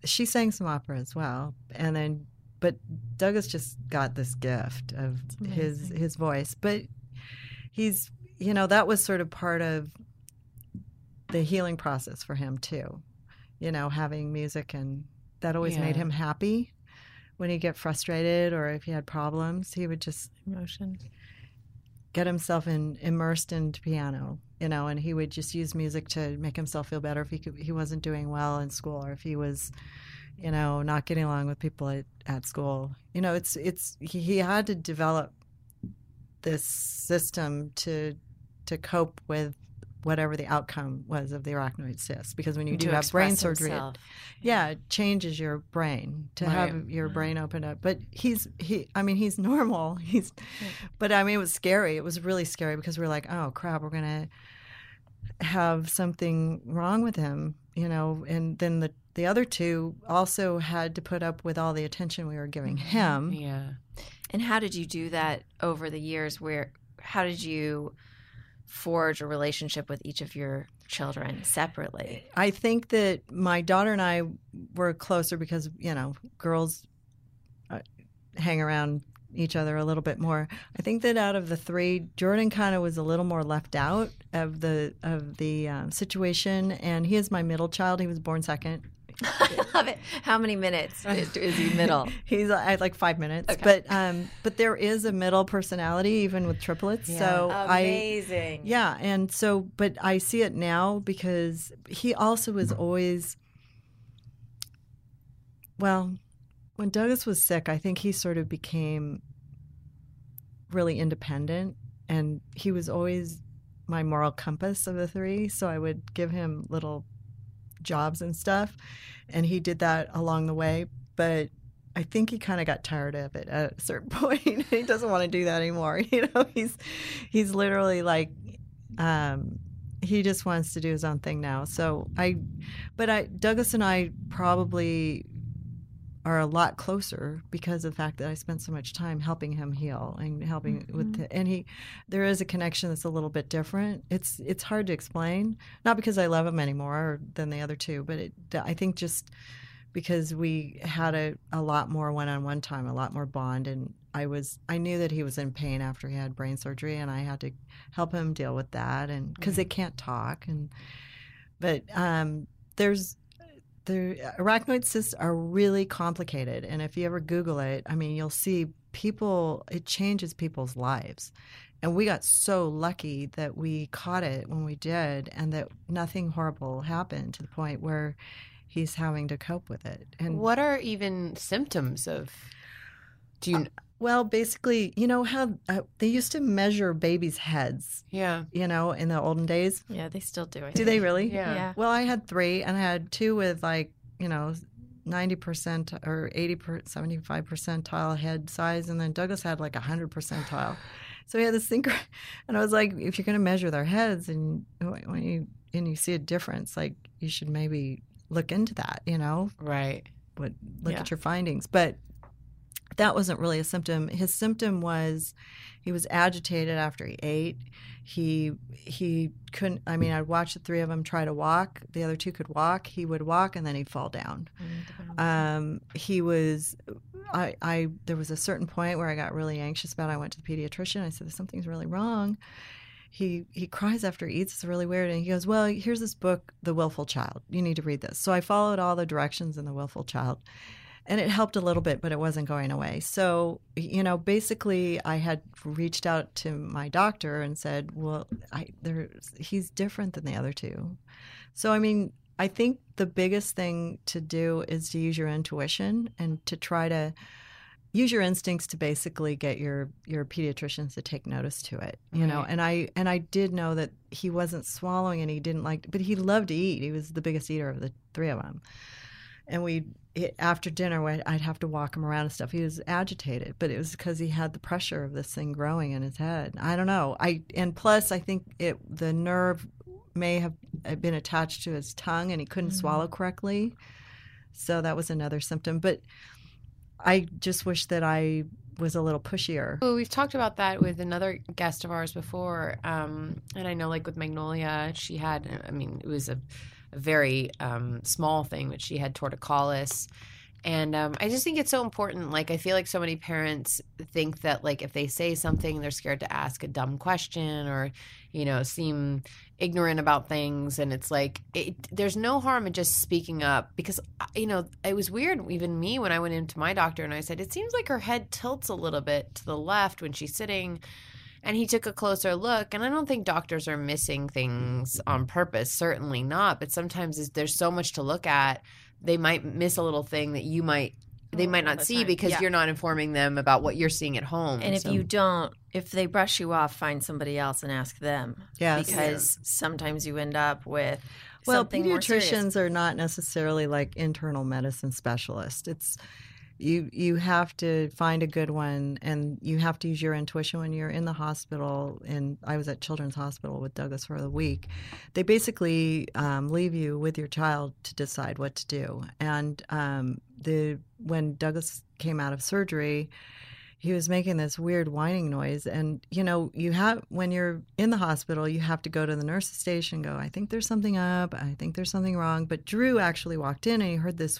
she sang some opera as well. And then, but Douglas just got this gift of his his voice. But he's you know that was sort of part of the healing process for him too. You know, having music and that always made him happy. When he'd get frustrated or if he had problems, he would just Emotion. Get himself in, immersed into piano, you know, and he would just use music to make himself feel better if he could, he wasn't doing well in school or if he was, you know, not getting along with people at, at school. You know, it's it's he, he had to develop this system to to cope with whatever the outcome was of the arachnoid cyst. Because when you do To have brain surgery, it- yeah, it changes your brain to have Right. your brain opened up. But he's he I mean he's normal. He's but I mean it was scary. It was really scary because we were like, oh crap, we're gonna have something wrong with him, you know. And then the the other two also had to put up with all the attention we were giving him. Yeah. And how did you do that over the years? Where how did you forge a relationship with each of your children separately? I think that my daughter and I were closer because you know girls uh, hang around each other a little bit more. I think that out of the three, Jordan kind of was a little more left out of the of the um, situation, and he is my middle child. He was born second. I love it. How many minutes is he middle? He's I like five minutes, but um, but there is a middle personality even with triplets. So I Amazing. Yeah, and so, but I see it now because he also was always. Well, when Douglas was sick, I think he sort of became really independent, and he was always my moral compass of the three. So I would give him little jobs and stuff, and he did that along the way. But I think he kind of got tired of it at a certain point. he doesn't want to do that anymore. You know, he's he's literally like um he just wants to do his own thing now. So I but I Douglas and I probably are a lot closer because of the fact that I spent so much time helping him heal and helping with the, and he there is a connection that's a little bit different. It's it's hard to explain. Not because I love him anymore than the other two, but it I think just because we had a, a lot more one-on-one time a lot more bond and i was i knew that he was in pain after he had brain surgery and i had to help him deal with that and because they can't talk and but um there's the arachnoid cysts are really complicated and if you ever google it i mean you'll see people it changes people's lives and we got so lucky that we caught it when we did and that nothing horrible happened to the point where he's having to cope with it and What are even symptoms of? Do you? Uh, well basically you know how uh, they used to measure babies heads yeah. you know in the olden days Yeah, they still do it. do they really Yeah. Yeah. well i had three and i had two with like you know 90% or 80 per, 75 percentile head size and then douglas had like 100 percentile so we had this thing and i was like if you're going to measure their heads and when you and you see a difference like you should maybe look into that you know Right. what look Yeah. at your findings but that wasn't really a symptom. His symptom was he was agitated after he ate. He he couldn't i mean i'd watch the three of them try to walk. The other two could walk. He would walk and then he'd fall down. Um, he was I, I there was a certain point where i got really anxious about it. i went to the pediatrician. I said something's really wrong. He he cries after he eats. It's really weird. And he goes well here's this book the willful child. You need to read this. So i followed all the directions in the willful child and it helped a little bit but it wasn't going away. So you know basically i had reached out to my doctor and said well i there's he's different than the other two. So i mean i think the biggest thing to do is to use your intuition and to try to use your instincts to basically get your your pediatricians to take notice to it you know? And i and i did know that he wasn't swallowing and he didn't like but he loved to eat. He was the biggest eater of the three of them and we after dinner I'd- i'd have to walk him around and stuff he was agitated but it was because he had the pressure of this thing growing in his head. I don't know. I and plus i think it the nerve may have been attached to his tongue and he couldn't swallow correctly. So that was another symptom but i just wish that i was a little pushier. Well, we've talked about that with another guest of ours before, um, and I know, like with Magnolia, she had. I mean, it was a, very um, small thing, but she had torticollis, and um, I just think it's so important. Like, I feel like so many parents think that, like, if they say something, they're scared to ask a dumb question or, you know, seem ignorant about things, and it's like it, there's no harm in just speaking up because, uh, you know, it was weird. Even me when I went into my doctor and I said, it seems like her head tilts a little bit to the left when she's sitting. And he took a closer look, and I don't think doctors are missing things on purpose. Certainly not. But sometimes there's so much to look at, they might miss a little thing that you might they might not see time. because Yeah. you're not informing them about what you're seeing at home. And if you don't if they brush you off, find somebody else and ask them. Yes. because sometimes you end up with Well, something more pediatricians are not necessarily like internal medicine specialists. It's you you have to find a good one and you have to use your intuition when you're in the hospital and i was at children's hospital with douglas for the week. They basically um, leave you with your child to decide what to do. And um, the when douglas came out of surgery he was making this weird whining noise. And you know you have when you're in the hospital you have to go to the nurse's station go i think there's something up. I think there's something wrong. But drew actually walked in and he heard this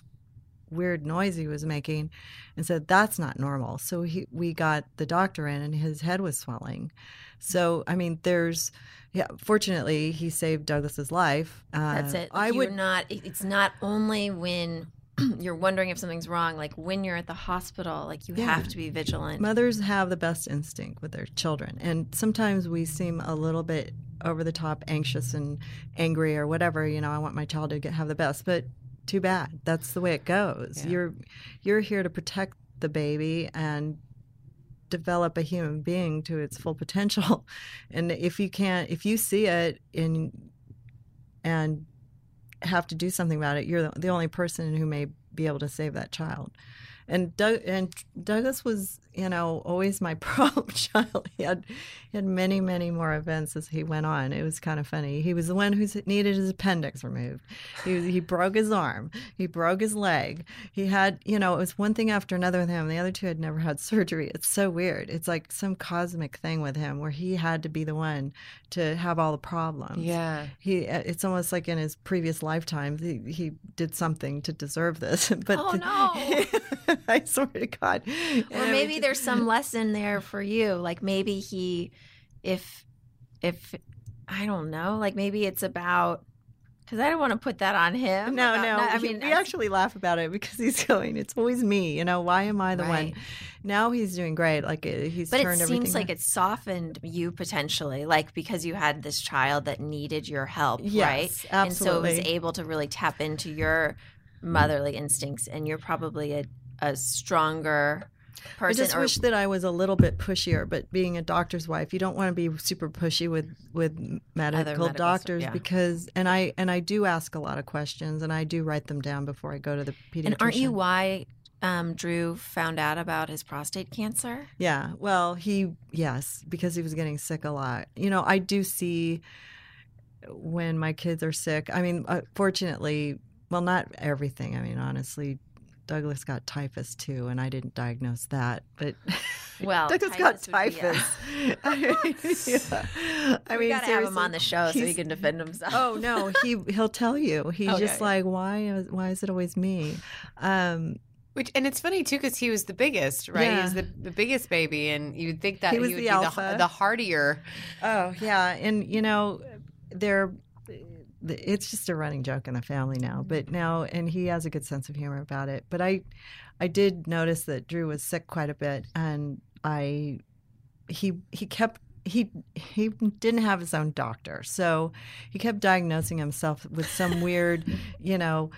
weird noise he was making and said that's not normal so he we got the doctor in and his head was swelling so i mean there's yeah fortunately he saved douglas's life uh, That's it. i You're would not. It's not only when you're wondering if something's wrong. Like when you're at the hospital, like you Yeah. have to be vigilant. mothers have the best instinct with their children and sometimes we seem a little bit over the top anxious and angry or whatever you know i want my child to get, have the best but too bad. That's the way it goes. Yeah. you're you're here to protect the baby and develop a human being to its full potential. And if you can't if you see it in and have to do something about it you're the, the only person who may be able to save that child and Doug and Douglas was, you know, always my problem child. He had he had many, many more events as he went on. It was kind of funny. He was the one who needed his appendix removed. He was, he broke his arm. He broke his leg. He had, you know, it was one thing after another with him. The other two had never had surgery. It's so weird. It's like some cosmic thing with him where he had to be the one to have all the problems Yeah. he uh, it's almost like in his previous lifetimes he, he did something to deserve this but Oh, no i swear to god or maybe there's some lesson there for you. Like maybe he, if, if I don't know, like maybe it's about. Because I don't want to put that on him. no about no I mean, we I- actually laugh about it because he's going it's always me you know why am i the Right. one now he's doing great like uh, he's But it seems like it softened you potentially, like because you had this child that needed your help, Yes, right? And so it was able to really tap into your motherly instincts, and you're probably a, a stronger person. I just or- wish that I was a little bit pushier, but being a doctor's wife, you don't want to be super pushy with with medical, medical stuff, doctors yeah. because and I and I do ask a lot of questions and I do write them down before I go to the pediatrician. and aren't you why um, Drew found out about his prostate cancer? Yeah. Well, he yes, because he was getting sick a lot. You know, I do see when my kids are sick. I mean, uh, fortunately, well, not everything. I mean, honestly, Douglas got typhus too, and I didn't diagnose that, but. Well, Douglas got typhus would be a- typhus. I mean, yeah. I we mean, gotta have him on the show so he can defend himself. Oh no, he he'll tell you. He's Okay. just like, why why is it always me? Um, Which and it's funny too because he was the biggest, right? He was the, the biggest baby, and you'd think that He he, was would the be alpha. the, the hardier. Oh yeah, and you know, they're it's just a running joke in the family now. Mm-hmm. But now, and he has a good sense of humor about it. But I, I did notice that Drew was sick quite a bit, and I, he he kept. He he didn't have his own doctor, so he kept diagnosing himself with some weird, you know,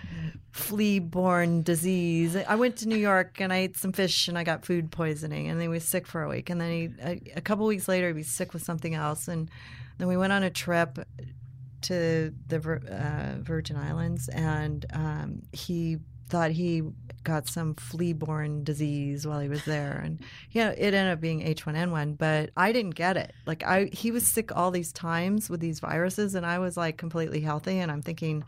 flea-borne disease. I went to New York and I ate some fish and I got food poisoning, and then he was sick for a week. And then he a, a couple weeks later he was sick with something else, and then we went on a trip to the uh, Virgin Islands, and um, he thought he got some flea-borne disease while he was there, and yeah, it ended up being H1N1. But I didn't get it. Like I, he was sick all these times with these viruses, and I was like completely healthy. And I'm thinking,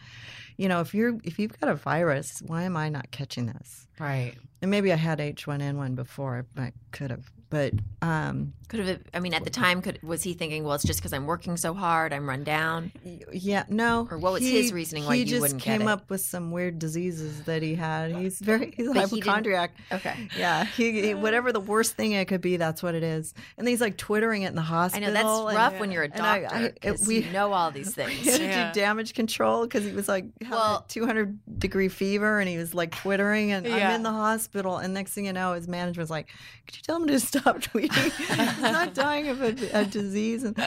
you know, if you're if you've got a virus, why am I not catching this? Right. And maybe I had H1N1 before. I could have, but um, Could have. I mean, at the time, could was he thinking? Well, it's just because I'm working so hard, I'm run down. Yeah, no. Or what was his reasoning why he you just wouldn't get came it? up with some weird diseases that he had. He's very he's a But he hypochondriac. Okay. Yeah, he, he- whatever the worst thing it could be, that's what it is. And he's like twittering it in the hospital. I know that's and- rough when you're a and I- doctor. I- 'cause we you know all these we things. had to Yeah. do damage control because he was like Well- a 200 degree fever and he was like twittering and I'm in the hospital and next thing you know his management's like could you tell him to stop tweeting. He's not dying of a, a disease. And,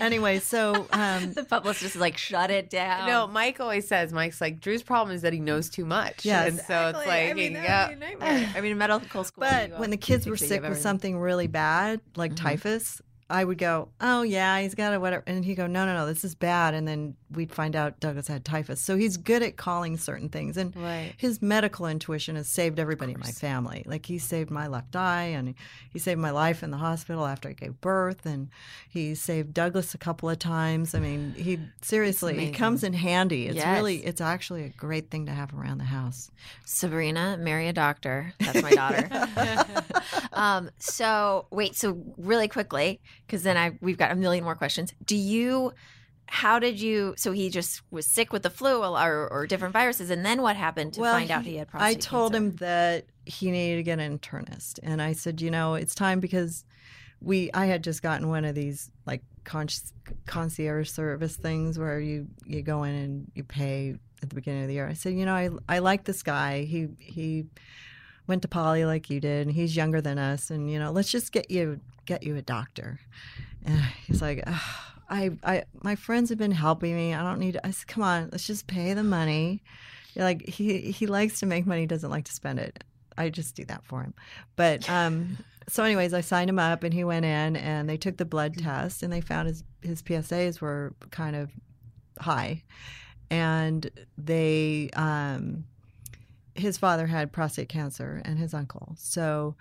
anyway, so um, the publicist is like, shut it down. No, Mike always says, Mike's like, Drew's problem is that he knows too much. Yes. And so it's like, I mean, yeah. be. I mean, in medical school. But when the kids were sick with everything. something really bad, like typhus, I would go, "Oh yeah, he's got a whatever," and he'd go, "No, no, no, this is bad." And then we'd find out Douglas had typhus. So he's good at calling certain things, and Right. his medical intuition has saved everybody in my family. Like he saved my left eye, and he saved my life in the hospital after I gave birth, and he saved Douglas a couple of times. I mean, he seriously, he comes in handy. It's Yes. really, it's actually a great thing to have around the house. Sabrina, marry a doctor. That's my daughter. um, so wait, so really quickly, because then I we've got a million more questions. Do you? How did you? So he just was sick with the flu or, or different viruses, and then what happened to find out he had prostate I told cancer? him that he needed to get an internist, and I said, you know, it's time because we I had just gotten one of these like con- concierge service things where you you go in and you pay at the beginning of the year. I said, you know, I I like this guy. He he went to poly like you did, and he's younger than us, and you know, let's just get you get you a doctor. And he's like. "Ugh, I, I, my friends have been helping me. I don't need. I said, come on, let's just pay the money. You're like he he likes to make money, doesn't like to spend it. I just do that for him. But um, so, anyways, I signed him up, and he went in, and they took the blood test, and they found his his PSAs were kind of high, and they um, his father had prostate cancer, and his uncle. So,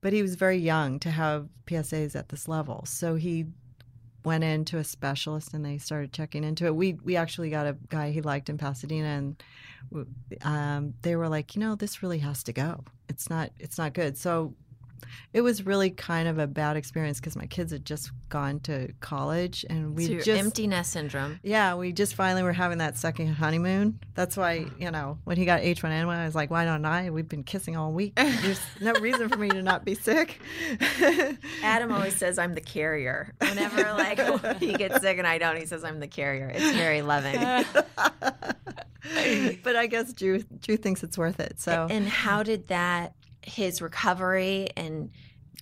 but he was very young to have PSAs at this level. So he went into a specialist and they started checking into it. We we actually got a guy he liked in Pasadena, and um, they were like, you know, this really has to go. It's not it's not good. So it was really kind of a bad experience because my kids had just gone to college and we so just empty nest syndrome. yeah, we just finally were having that second honeymoon. That's why, you know, when he got H1N1, I was like, why don't I? We've been kissing all week. There's no reason for me to not be sick. Adam always says I'm the carrier. Whenever like he gets sick and I don't, he says I'm the carrier. It's very loving. but I guess Drew Drew thinks it's worth it. So And how did that his recovery and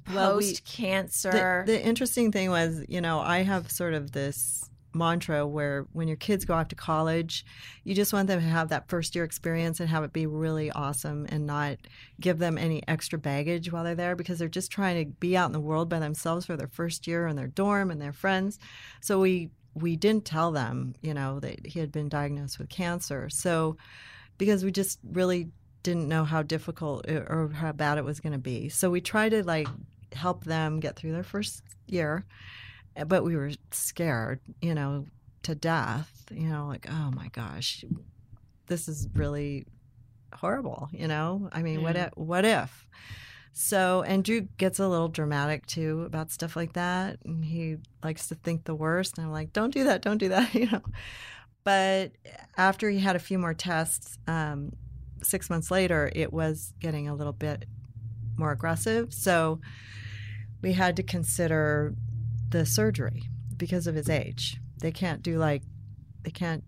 post cancer? The, the interesting thing was, you know, I have sort of this mantra where when your kids go off to college, you just want them to have that first year experience and have it be really awesome and not give them any extra baggage while they're there because they're just trying to be out in the world by themselves for their first year in their dorm and their friends. So we we didn't tell them, you know, that he had been diagnosed with cancer. So because we just really didn't know how difficult it- or how bad it was going to be. So we tried to like help them get through their first year, eh, but we were scared, you know, to death. You know, like oh my gosh, this is really horrible. You know, I mean, what if, what if? So and Drew gets a little dramatic too about stuff like that, and he likes to think the worst. And I'm like, don't do that, don't do that, you know. But after he had a few more tests, um, six months later, it was getting a little bit more aggressive. So we had to consider the surgery because of his age. They can't do like, they can't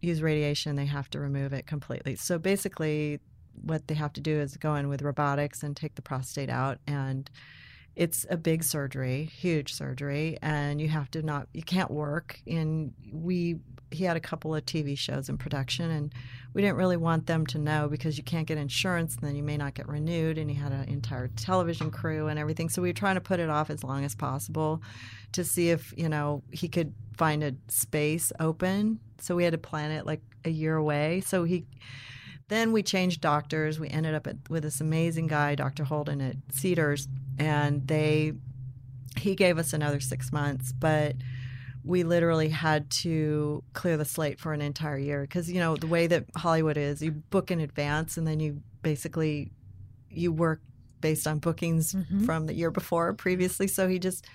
use radiation, they have to remove it completely. So basically, what they have to do is go in with robotics and take the prostate out and it's a big surgery huge surgery and you have to not you can't work and we he had a couple of tv shows in production and we didn't really want them to know because you can't get insurance and then you may not get renewed and he had an entire television crew and everything so we were trying to put it off as long as possible to see if you know he could find a space open so we had to plan it like a year away so he then we changed doctors. We ended up at, with this amazing guy, Dr. Holden at Cedars, and they he gave us another six months, but we literally had to clear the slate for an entire year because you know the way that Hollywood is, you book in advance and then you basically you work based on bookings from the year before previously. So he just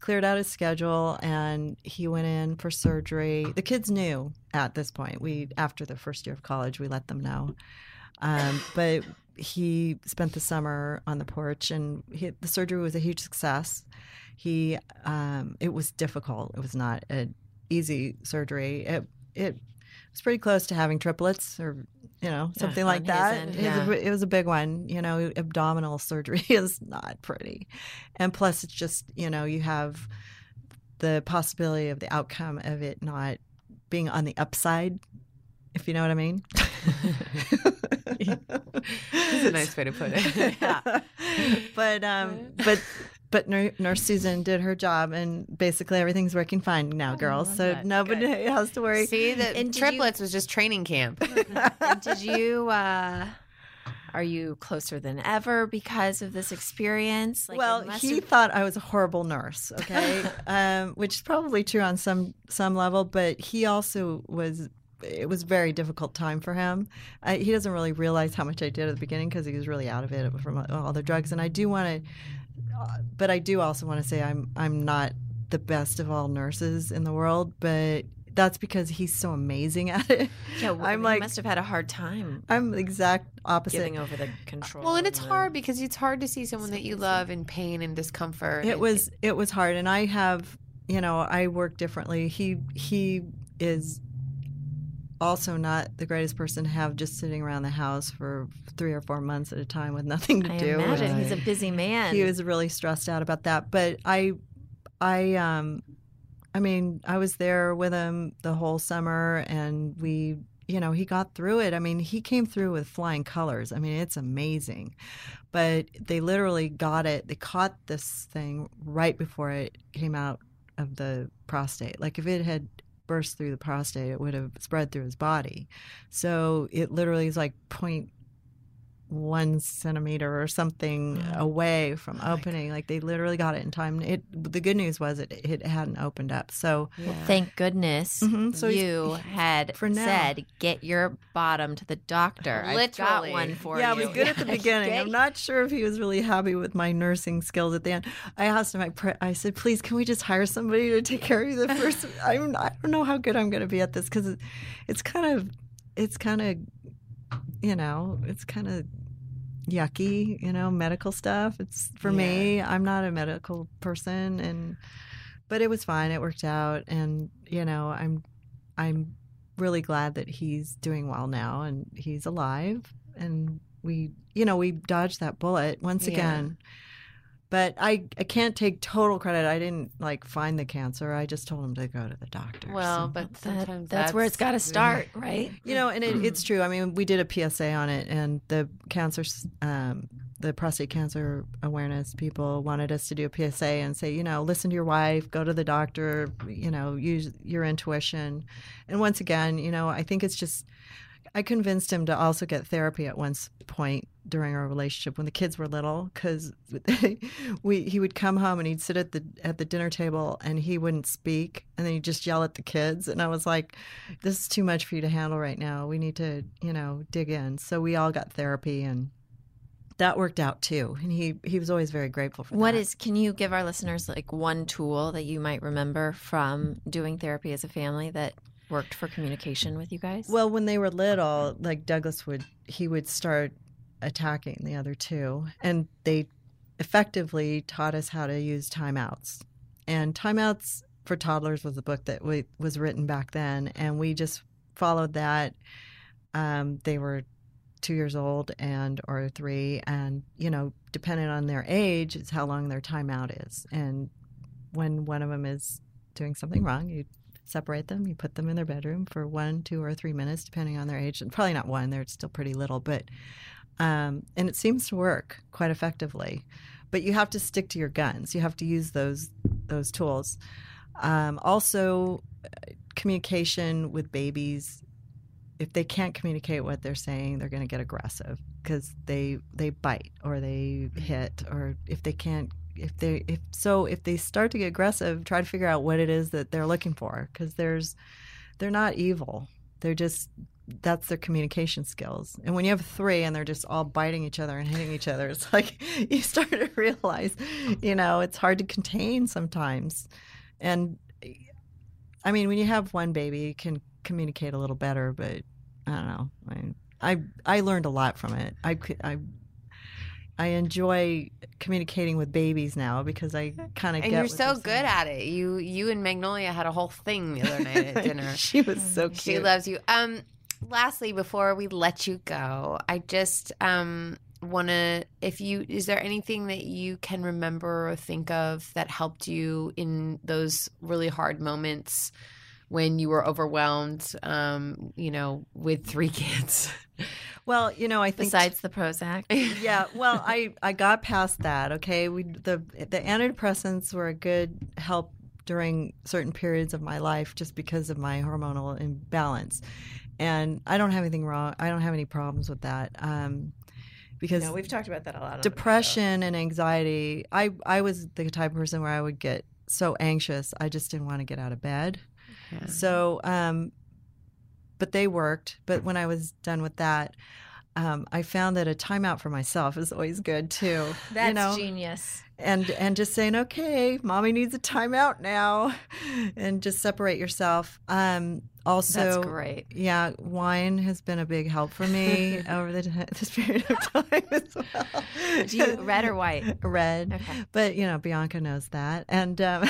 cleared out his schedule and he went in for surgery. The kids knew at this point. We after the first year of college, we let them know. Um, but he spent the summer on the porch, and he, the surgery was a huge success. He um, it was difficult. It was not an easy surgery. It it was pretty close to having triplets or you know, something like on that. his It, was a, it was a big one. You know, abdominal surgery is not pretty, and plus, it's just you know you have the possibility of the outcome of it not being on the upside, if you know what I mean. That's a nice way to put it. yeah. but um, but but Nur- Nurse Susan did her job, and basically everything's working fine now, girls. So that. nobody has to worry. See, that And did you- triplets was just training camp. And did you? uh Are you closer than ever because of this experience? Like, well, he have- thought I was a horrible nurse, okay, um, which is probably true on some some level. But he also was. It was a very difficult time for him. I, he doesn't really realize how much I did at the beginning because he was really out of it from all the drugs. And I do want to, but I do also want to say I'm I'm not the best of all nurses in the world, but that's because he's so amazing at it. yeah, well, I'm he like must have had a hard time I'm the exact opposite. giving over the control. Well, and it's the- hard because it's hard to see someone that you love in pain and discomfort. it and- was it was hard and i have you know i work differently he he is also not the greatest person to have just sitting around the house for three or four months at a time with nothing to I do. imagine. He's a busy man. he was really stressed out about that but i i um i mean i was there with him the whole summer and we you know he got through it. I mean he came through with flying colors. I mean it's amazing. But they literally got it. They caught this thing right before it came out of the prostate. Like if it had burst through the prostate it would have spread through his body. So it literally is like point one centimeter or something away from opening. Like they literally got it in time. It the good news was it it hadn't opened up. So Well, thank goodness Mhm, so you had for now. said, "Get your bottom to the doctor." I've Literally. got one for you. yeah, you. it was good at the beginning. I'm not sure if he was really happy with my nursing skills at the end. I asked him. I, pre- I said, "Please, can we just hire somebody to take care of you the first? I'm, I don't know how good I'm going to be at this because it, it's kind of, it's kind of, you know, it's kind of yucky, you know, medical stuff. It's for me. I'm not a medical person, and but it was fine. It worked out, and you know, I'm, I'm really glad that he's doing well now and he's alive and we you know we dodged that bullet once Yeah. again but I, I can't take total credit. I didn't like find the cancer. I just told him to go to the doctor well, So- but That- sometimes that's, where it's got to start, right? you know and it, it's true. I mean we did a psa on it and the cancer um, the prostate cancer awareness people wanted us to do a psa and say you know listen to your wife go to the doctor you know use your intuition. And once again you know i think it's just i convinced him to also get therapy at one point during our relationship when the kids were little because we he would come home and he'd sit at the at the dinner table and he wouldn't speak and then he'd just yell at the kids and I was like this is too much for you to handle right now we need to you know dig in so we all got therapy and that worked out too and he he was always very grateful for What that. is? Can you give our listeners like one tool that you might remember from doing therapy as a family that worked for communication with you guys? Well, when they were little, like Douglas would, he would start attacking the other two, and they effectively taught us how to use timeouts. And timeouts for toddlers was a book that we, was written back then, and we just followed that. Um, they were two years old and or three, and you know, depending on their age, is how long their timeout is. And when one of them is doing something wrong, you separate them. You put them in their bedroom for one, two, or three minutes, depending on their age. And probably not one; they're still pretty little, but um, and it seems to work quite effectively. But you have to stick to your guns. You have to use those those tools. Um, also, uh, communication with babies. If they can't communicate what they're saying, they're going to get aggressive because they they bite or they hit, or if they can't if they if so if they start to get aggressive try to figure out what it is that they're looking for because there's they're not evil. They're just that's their communication skills. And when you have three and they're just all biting each other and hitting each other it's like you start to realize you know it's hard to contain sometimes. And i mean when you have one baby you can communicate a little better but i don't know. I i, I learned a lot from it. I could i I enjoy communicating with babies now because I kind of get. And you're so good saying. at it. You you and Magnolia had a whole thing the other night at dinner. she was so cute. She loves you. Um, lastly, before we let you go, I just um want to if you is there anything that you can remember or think of that helped you in those really hard moments when you were overwhelmed um you know with three kids Well, you know, I think Besides the Prozac. yeah well i i got past that okay we the the antidepressants were a good help during certain periods of my life just because of my hormonal imbalance and i don't have anything wrong i don't have any problems with that um because No, we've talked about that a lot. depression and anxiety i i was the type of person where i would get so anxious i just didn't want to get out of bed so, um, but they worked. But when I was done with that, um, I found that a timeout for myself is always good too. That's you know? genius. and and just saying, okay, mommy needs a timeout now, and just separate yourself. Um, also, That's great. yeah, wine has been a big help for me over the this period of time as well. Do you red or white? Red. Okay. But you know, Bianca knows that. And um,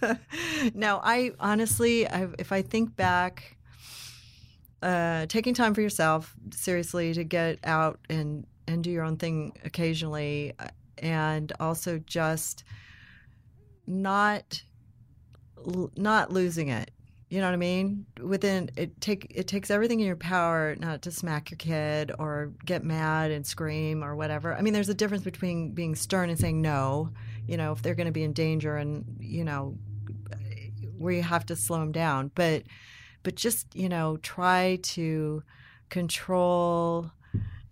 no, I honestly, I, if I think back, uh, taking time for yourself, seriously, to get out and and do your own thing occasionally, uh, and also just not not losing it. You know what I mean? Within it take it takes everything in your power not to smack your kid or get mad and scream or whatever. I mean, there's a difference between being stern and saying no. You know, if they're going to be in danger and you know where you have to slow them down, but but just you know try to control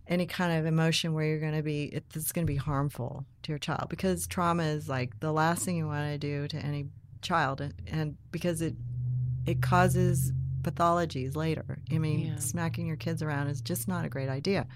any kind of emotion where you're going to be it's going to be harmful to your child because trauma is like the last thing you want to do to any child and, and because it it causes pathologies later i mean Yeah. smacking your kids around is just not a great idea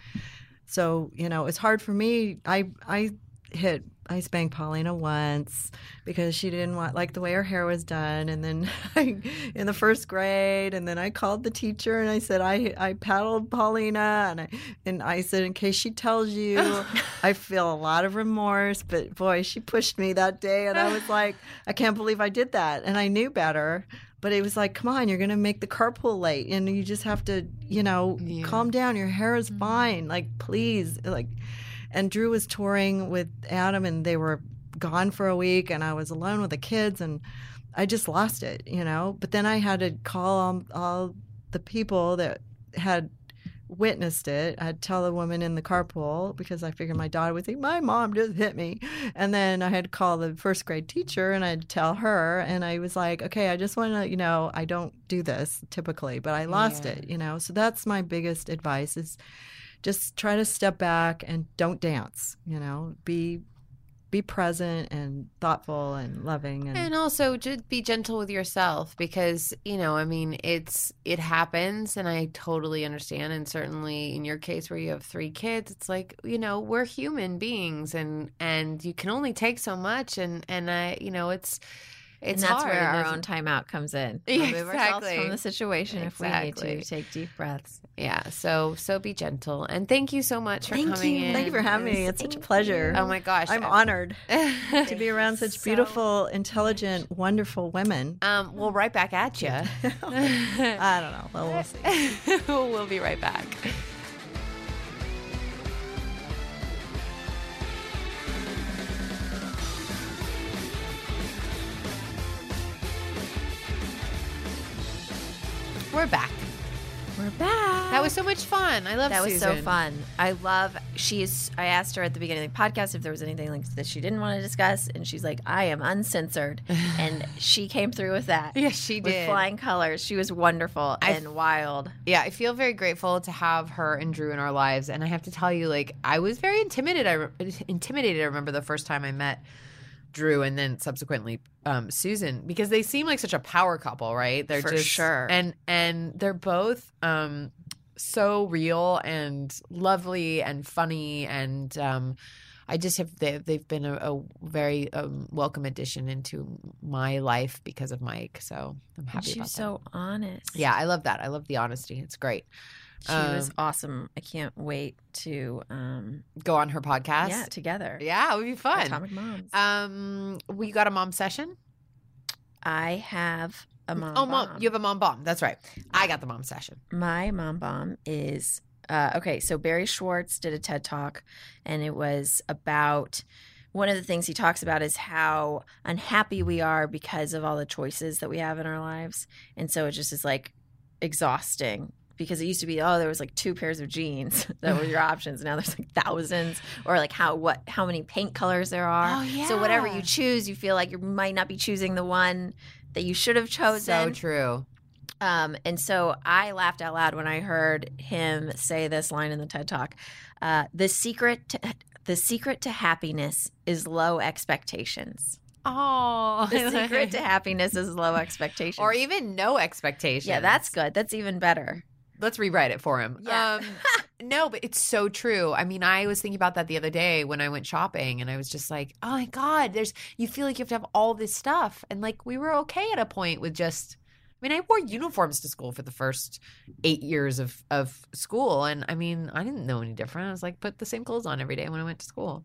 so you know it's hard for me i i hit i spanked paulina once because she didn't want like the way her hair was done. And then I, in the first grade and then i called the teacher and i said i i paddled paulina. And i and i said in case she tells you i feel a lot of remorse. But boy she pushed me that day. And i was like i can't believe i did that. And i knew better. But it was like come on you're gonna make the carpool late. And you just have to you know Yeah. calm down. Your hair is mm-hmm. fine. Like please like and Drew was touring with Adam and they were gone for a week and I was alone with the kids and I just lost it, you know. But then I had to call all, all the people that had witnessed it. I'd tell the woman in the carpool because I figured my daughter would think My mom just hit me. And then I had to call the first grade teacher and I'd tell her. And I was like, Okay, I just want to, you know, I don't do this typically, but I lost Yeah. it, you know. So that's my biggest advice is just try to step back and don't dance, you know, be be present and thoughtful and loving and, and also just be gentle with yourself because you know i mean it's it happens and i totally understand. And certainly in your case where you have three kids it's like you know we're human beings and and you can only take so much. And and i you know it's it's and that's hard where our own timeout comes in. Yeah, We'll ourselves from the situation if we need to. Take deep breaths. yeah so so be gentle and thank you so much for Thank coming you. in thank you for having me. It's such a Thank pleasure. oh my gosh I'm I'm- honored to be around such beautiful, intelligent, wonderful women. um we'll right back at you I don't know. Well, we'll see. we'll be right back. We're back. We're back. That was so much fun. I love that was so fun. I love. She's. I asked her at the beginning of the podcast if there was anything like that she didn't want to discuss, and she's like, "I am uncensored," and she came through with that. Yeah, she with did. flying colors. She was wonderful I- and wild. Yeah, I feel very grateful to have her and Drew in our lives, and I have to tell you, like, I was very intimidated. I re- intimidated. I remember the first time I met Drew, and then subsequently um, Susan, because they seem like such a power couple, right? They're For just sure. and and they're both um, so real and lovely and funny, and um, I just have they, they've been a, a very um, welcome addition into my life because of Mike. So I'm happy she about was that. so honest. Yeah, I love that. I love the honesty. It's great. She was um, awesome. I can't wait to um Go on her podcast. yeah together. Yeah, it would be fun. Atomic Moms. Um, we got a mom session. I have a mom. Oh, mom, bomb. you have a mom bomb. That's right. I got the mom session. my mom bomb is uh, okay. So Barry Schwartz did a TED talk, and it was about one of the things he talks about is how unhappy we are because of all the choices that we have in our lives, and so it just is like exhausting. Because it used to be, oh, there was like two pairs of jeans that were your options. Now there's like thousands, or like how what how many paint colors there are. Oh, yeah. So whatever you choose, you feel like you might not be choosing the one that you should have chosen. So true. Um, and so I laughed out loud when I heard him say this line in the TED Talk. Uh, the secret, to, the secret to happiness is low expectations. Oh, The secret to happiness is low expectations. or even no expectations. yeah, that's good. That's even better. Let's rewrite it for him. Yeah. Um, no, but it's so true. I mean, I was thinking about that the other day when I went shopping, and I was just like, "Oh my god!" There's you feel like you have to have all this stuff, and like we were okay at a point with just. I mean, I wore uniforms to school for the first eight years of of school, and I mean, I didn't know any different. I was like, put the same clothes on every day when I went to school.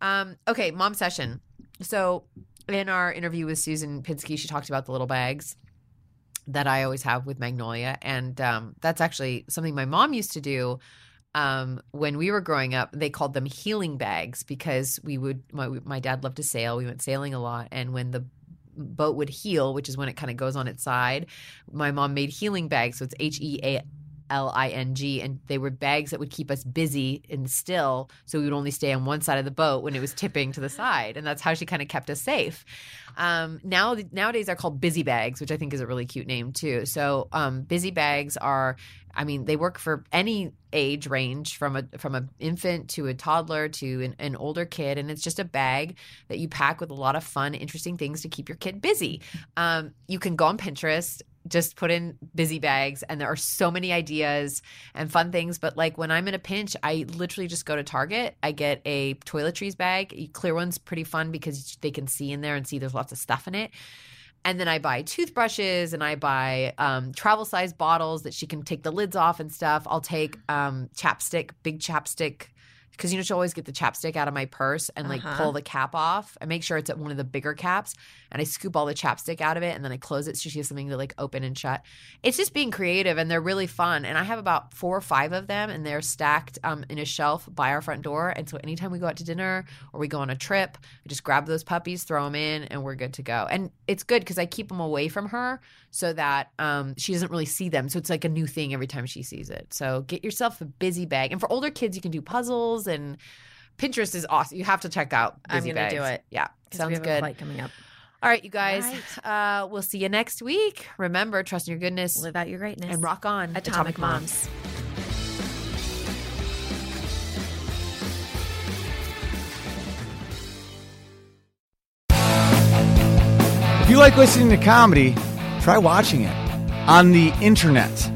Um, okay, mom session. So in our interview with Susan Pinsky, she talked about the little bags that I always have with Magnolia, and um, that's actually something my mom used to do. Um, when we were growing up, they called them healing bags because we would. My, my dad loved to sail. We went sailing a lot, and when the boat would heel, which is when it kind of goes on its side, my mom made healing bags. So it's H E A L I N G, and they were bags that would keep us busy and still, so we would only stay on one side of the boat when it was tipping to the side, and that's how she kind of kept us safe. Um, now nowadays they're called busy bags, which I think is a really cute name too. So um, busy bags are, I mean, they work for any age range from a from an infant to a toddler to an, an older kid, and it's just a bag that you pack with a lot of fun, interesting things to keep your kid busy. Um, you can go on Pinterest just put in busy bags and there are so many ideas and fun things. But like when i'm in a pinch i literally just go to target. I get a toiletries bag. Clear one's pretty fun because they can see in there and see there's lots of stuff in it. And then I buy toothbrushes and I buy um, travel size bottles that she can take the lids off and stuff. I'll take um, chapstick, big chapstick, because you know she'll always get the chapstick out of my purse and like Uh-huh. pull the cap off. I make sure it's at one of the bigger caps, and I scoop all the chapstick out of it, and then I close it so she has something to like open and shut. It's just being creative, and they're really fun. And I have about four or five of them, and they're stacked um, in a shelf by our front door. And so anytime we go out to dinner or we go on a trip, I just grab those puppies, throw them in, and we're good to go. And it's good because I keep them away from her so that um, she doesn't really see them. So it's like a new thing every time she sees it. So get yourself a busy bag. And for older kids, you can do puzzles and Pinterest is awesome. You have to check out. I'm gonna do it. Yeah, sounds we have good. A flight coming up. All right, you guys. All Uh, we'll see you next week. Remember, trust in your goodness Live out your greatness and rock on. Atomic, Moms. If you like listening to comedy, try watching it on the internet.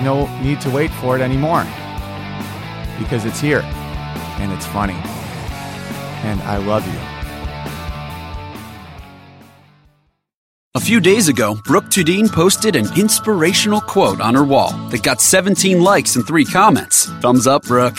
There's no need to wait for it anymore because it's here and it's funny. And I love you. A few days ago, Brooke Tudine posted an inspirational quote on her wall that got 17 likes and 3 comments. Thumbs up, Brooke.